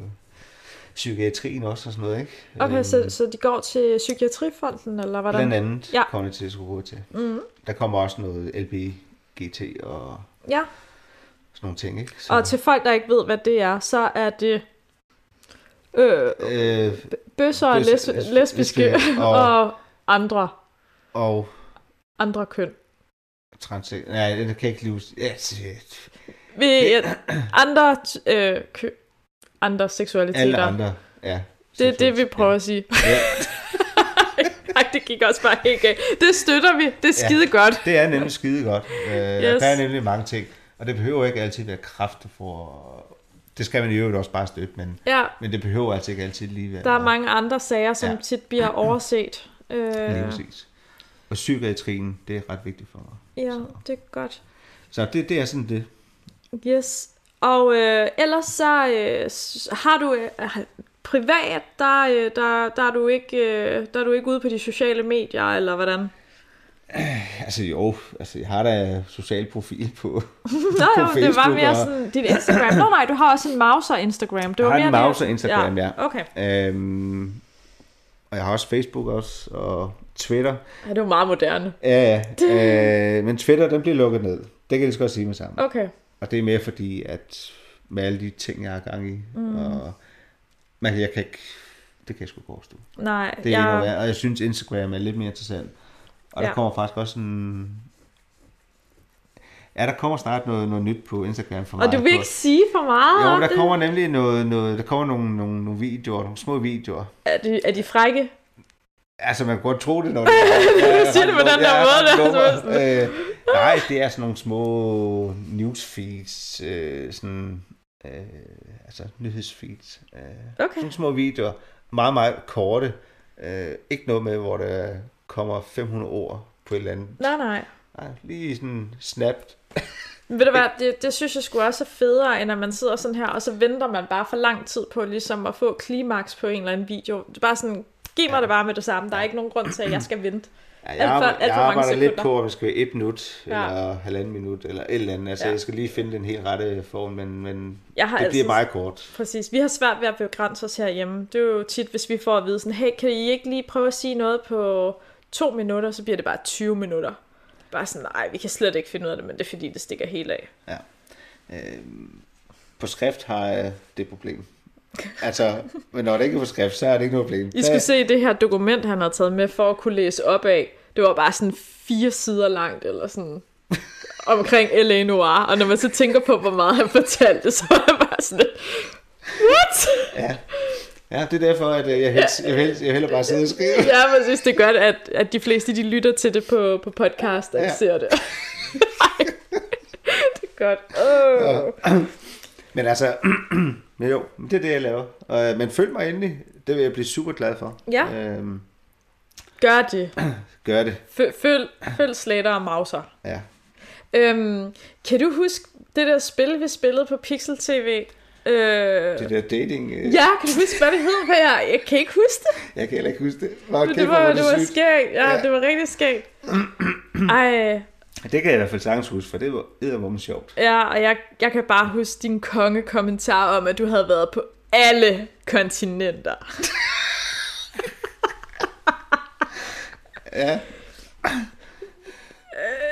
psykiatrien også og sådan noget, ikke? Okay, Øhm, så, så de går til Psykiatrifonden, eller hvordan? Blandt andet Ja. kommer det til at gå til. Mm. Der kommer også noget LBGT og Ja, sådan nogle ting, ikke? Så, og til folk, der ikke ved, hvad det er, så er det øh, øh, bøsser og bøs- les- lesb- lesbiske lesbiske og- og andre, og andre køn. trans... Nej, det kan ikke lige... Ja, shit. Vi, ja, andre, øh, kø, andre seksualiteter. alle andre, ja. Det er det, vi prøver at sige. Ja. gik også bare helt galt. Det støtter vi. Det er skide ja, godt. Det er nemlig skide godt. Uh, yes. Der er nemlig mange ting. Og det behøver ikke altid være kraft for... Det skal man i øvrigt også bare støtte, men, Ja, men det behøver altså ikke altid lige være... der er mange andre sager, som Ja. tit bliver overset. Lige Øh, præcis. Og psykiatrien, det er ret vigtigt for mig. ja, det er godt. Så det, det er sådan det. Yes. Og øh, ellers så øh, har du øh, privat, der, øh, der, der, er du ikke, øh, der er du ikke ude på de sociale medier, eller hvordan? Altså jo, altså jeg har da social profil på, Nå, på jo, det var Facebook mere og- sådan dit Instagram. Nå nej, du har også en mauser Instagram. Det var Jeg har mere en Mauser Instagram, ja. Okay. Øhm, og jeg har også Facebook også, og Twitter. Ja, det var meget moderne. Ja, ja. Øh, men Twitter, den bliver lukket ned. Det kan jeg lige så godt sige med sammen. Okay. Og det er mere fordi, at med alle de ting, jeg har gang i, mm. og man, jeg kan ikke, det kan jeg sgu ikke overstå. Nej, Det er jeg, og jeg synes Instagram er lidt mere interessant. Og der Ja. kommer faktisk også en... Ja, der kommer snart noget, noget nyt på Instagram for mig. og du vil ikke sige for meget? Jo, der det- kommer nemlig noget, noget der kommer nogle, nogle, nogle videoer, nogle små videoer. Er de, er de frække? Altså, man kan godt tro det, når det Du siger det på den der måde, der. Øh, nej, det er sådan nogle små newsfeeds, øh, sådan, øh, altså nyhedsfeeds. Øh, Okay. Sådan små videoer, meget, meget korte. Øh, ikke noget med, hvor der kommer 500 ord på et eller andet. Nej, nej. Nej, lige sådan. Men Ved du hvad, det, det synes jeg skulle også er federe, end at man sidder sådan her, og så venter man bare for lang tid på ligesom at få klimaks på en eller anden video. Det er bare sådan, giv mig det bare med det samme. Der er ikke nogen grund til, at jeg skal vente. Ja, Alt jeg, for- arbejder, alt jeg for arbejder lidt sekunder. på, at det skal være et minut, Ja. eller halvanden minut, eller et eller andet. Altså, Ja. jeg skal lige finde den helt rette form, men, men Jeg har det bliver altid- meget kort. Præcis. Vi har svært ved at begrænse os herhjemme. Det er jo tit, hvis vi får at vide sådan, hey, kan I ikke lige prøve at sige noget på to minutter, så bliver det bare 20 minutter. Bare sådan, nej, vi kan slet ikke finde ud af det, men det er fordi, det stikker helt af. Øh, på skrift har jeg det problem. Altså, men når det ikke er på skrift, så er det ikke noget problem. I skulle se det her dokument, han har taget med for at kunne læse op af. Det var bare sådan fire sider langt, eller sådan omkring L.A. Noir. Og når man så tænker på, hvor meget han fortalte, så var jeg bare sådan lidt, what? Ja. Ja, det er derfor, at øh, jeg helst, jeg helst, jeg hellere bare sidde og skrive. Ja, men synes, det er godt, at, at de fleste de lytter til det på, på podcast, og ja. Ja. ser det. Ej, det er godt. Oh. Men altså, men jo, det er det, jeg laver. Øh, men følg mig endelig. Det vil jeg blive super glad for. Ja. Øhm, Gør det. gør det. Følg, følg, følg Slater og Mauser. Ja. Øhm, kan du huske det der spil, vi spillede på Pixel TV? Øh, Det der dating... Øh, Ja, kan du huske, hvad det hed? Hvad jeg, jeg kan ikke huske det. Jeg kan heller ikke huske det. Kæft, det hvor var, var det var skægt. Ja, Ja. det var rigtig skægt. Ej, Det kan jeg i hvert fald sagtens huske, for det var eddervumme sjovt. ja, og jeg, jeg kan bare huske din kongekommentar om, at du havde været på alle kontinenter. Ja.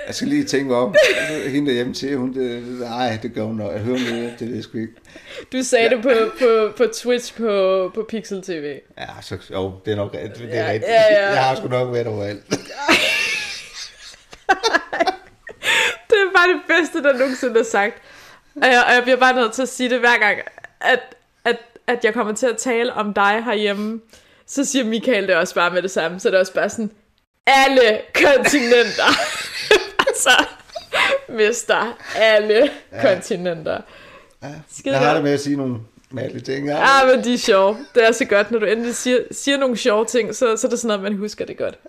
Jeg skal lige tænke om. Hende derhjemme til, hun, det, nej, det gør hun nok. Jeg hører det, det ved jeg sgu ikke. Du sagde det på, på, på Twitch på, på Pixel TV. Ja, så, jo, det er nok det er Ja, rigtigt. ja, ja. Jeg har sgu nok været overalt. Det er bare det bedste, der nogensinde er sagt. Og jeg, og jeg bliver bare nødt til at sige det hver gang, at, at, at jeg kommer til at tale om dig herhjemme. Så siger Michael det også bare med det samme. Så det er også bare sådan, alle kontinenter. Altså, mister alle ja. kontinenter. Skide Jeg har det med at sige nogle mærkelige ting. Ja. Ja, men de er sjove. Det er så godt, når du endelig siger, siger nogle sjove ting, så, så er det sådan noget, man husker det godt.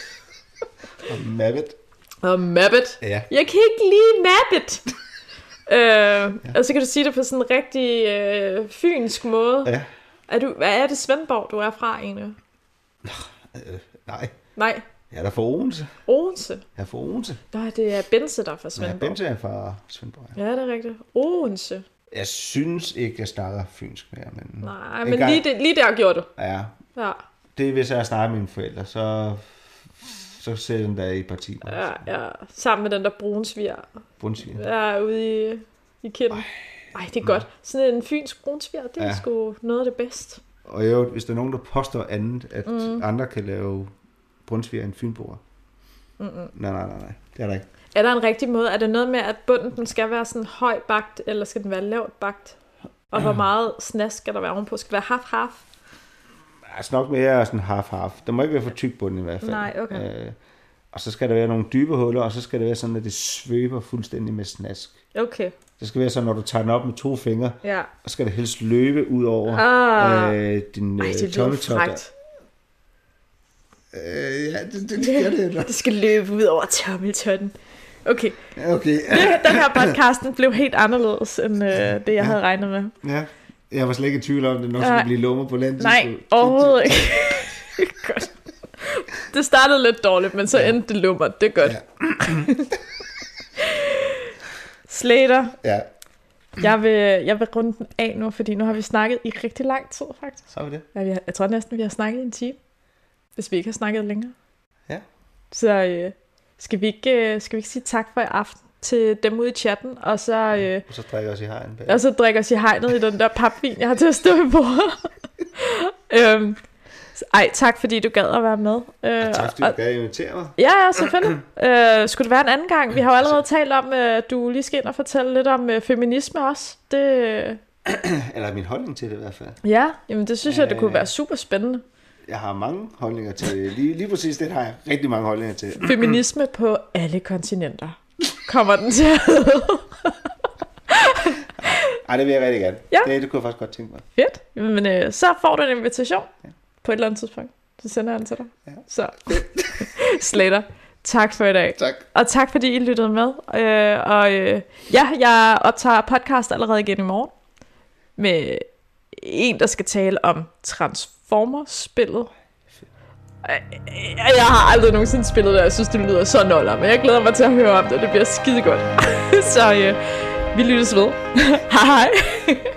Og Mabbit. Og Mabbit. Ja. Jeg kan ikke lide Mabbit. øh, ja. Og så kan du sige det på sådan en rigtig øh, fynsk måde. Ja. Er, du, hvad er det Svendborg, du er fra egentlig? Øh, nej. Nej, Er der fra Odense. Odense. Er fra Odense. Nej, det er Bense, der er fra Svendborg. Bente er fra Svendborg. Ja. Ja, det er rigtigt. Odense. Jeg synes ikke, jeg snakker fynsk mere. Men Nej, en men gang- lige, det, lige der gjorde du. Ja, Ja, det er, hvis jeg snakker med mine forældre, så, så ser den der i parti. ja, ja. Sammen med den der brunsviger. Bundsvin. Ja, ude i, i kinden. Ej, det er godt. Sådan en fynsk brunsviger, det er ja. Ja. sgu noget af det bedste. Og jo, hvis der er nogen, der påstår andet, at mm. andre kan lave brunsviger end fynboer. Mm-mm. Nej, nej, nej, nej. Det er der ikke. Er der en rigtig måde? Er det noget med, at bunden den skal være sådan høj bagt, eller skal den være lavt bagt? Og hvor meget snask skal der være ovenpå? Skal det være half-half? altså nok mere sådan half-half. Der må ikke være for tyk bunden i hvert fald. Nej, okay. Øh, og så skal der være nogle dybe huller, og så skal det være sådan, at det svøber fuldstændig med snask. Okay, Det skal være sådan, når du tager den op med to fingre, ja. så skal det helst løbe ud over Ah. øh, din Ej, øh, det tommeltot. frækt. Øh, ja, det, det, det gør det. eller? Det skal løbe ud over tommeltotten. Okay, Ja, Okay, den her podcasten blev helt anderledes, end øh, det, jeg havde regnet med. ja. Jeg var slet ikke i tvivl om, at det nok skulle blive lummer på land. Nej, overhovedet ikke. godt. Det startede lidt dårligt, men så endte det lummer. Det er godt. Ja. Slater, Ja, jeg vil, jeg vil runde den af nu, fordi nu har vi snakket i rigtig lang tid, faktisk. så er vi det. Ja, vi har, jeg tror næsten, vi har snakket i en time, hvis vi ikke har snakket længere. Ja. Så øh, skal, vi ikke, øh, skal vi ikke sige tak for i aften til dem ude i chatten, og så, øh, Og så drikker også i hegn bag. og så drikker os i hegnet i den der papvin, jeg har til at stå i bordet. øhm, ej, tak fordi du gad at være med. Øh, Tak fordi og- du gad invitere mig. Ja, ja, selvfølgelig. øh, skulle det være en anden gang? Vi har jo allerede talt om, øh, at du lige skal ind og fortælle lidt om øh, feminisme også. Det, Eller min holdning til det i hvert fald. ja, jamen det synes jeg, det kunne Øh. være super spændende. Jeg har mange holdninger til. Lige, lige præcis det har jeg rigtig mange holdninger til. Feminisme på alle kontinenter. Kommer den til. Ej, det vil jeg rigtig gerne. Ja. Det, det kunne jeg faktisk godt tænke mig. Fedt. Men øh, så får du en invitation på et eller andet tidspunkt. Så sender jeg den til dig. Ja. Så Slater, tak for i dag. Tak. Og tak fordi I lyttede med. Øh, og øh, ja, jeg optager podcast allerede igen i morgen. Med en, der skal tale om former spillet. Øh, øh, jeg har aldrig nogensinde spillet det, og jeg synes, det lyder så noller. Men jeg glæder mig til at høre om det, det bliver skide godt. så øh, vi lyttes ved. hej hej.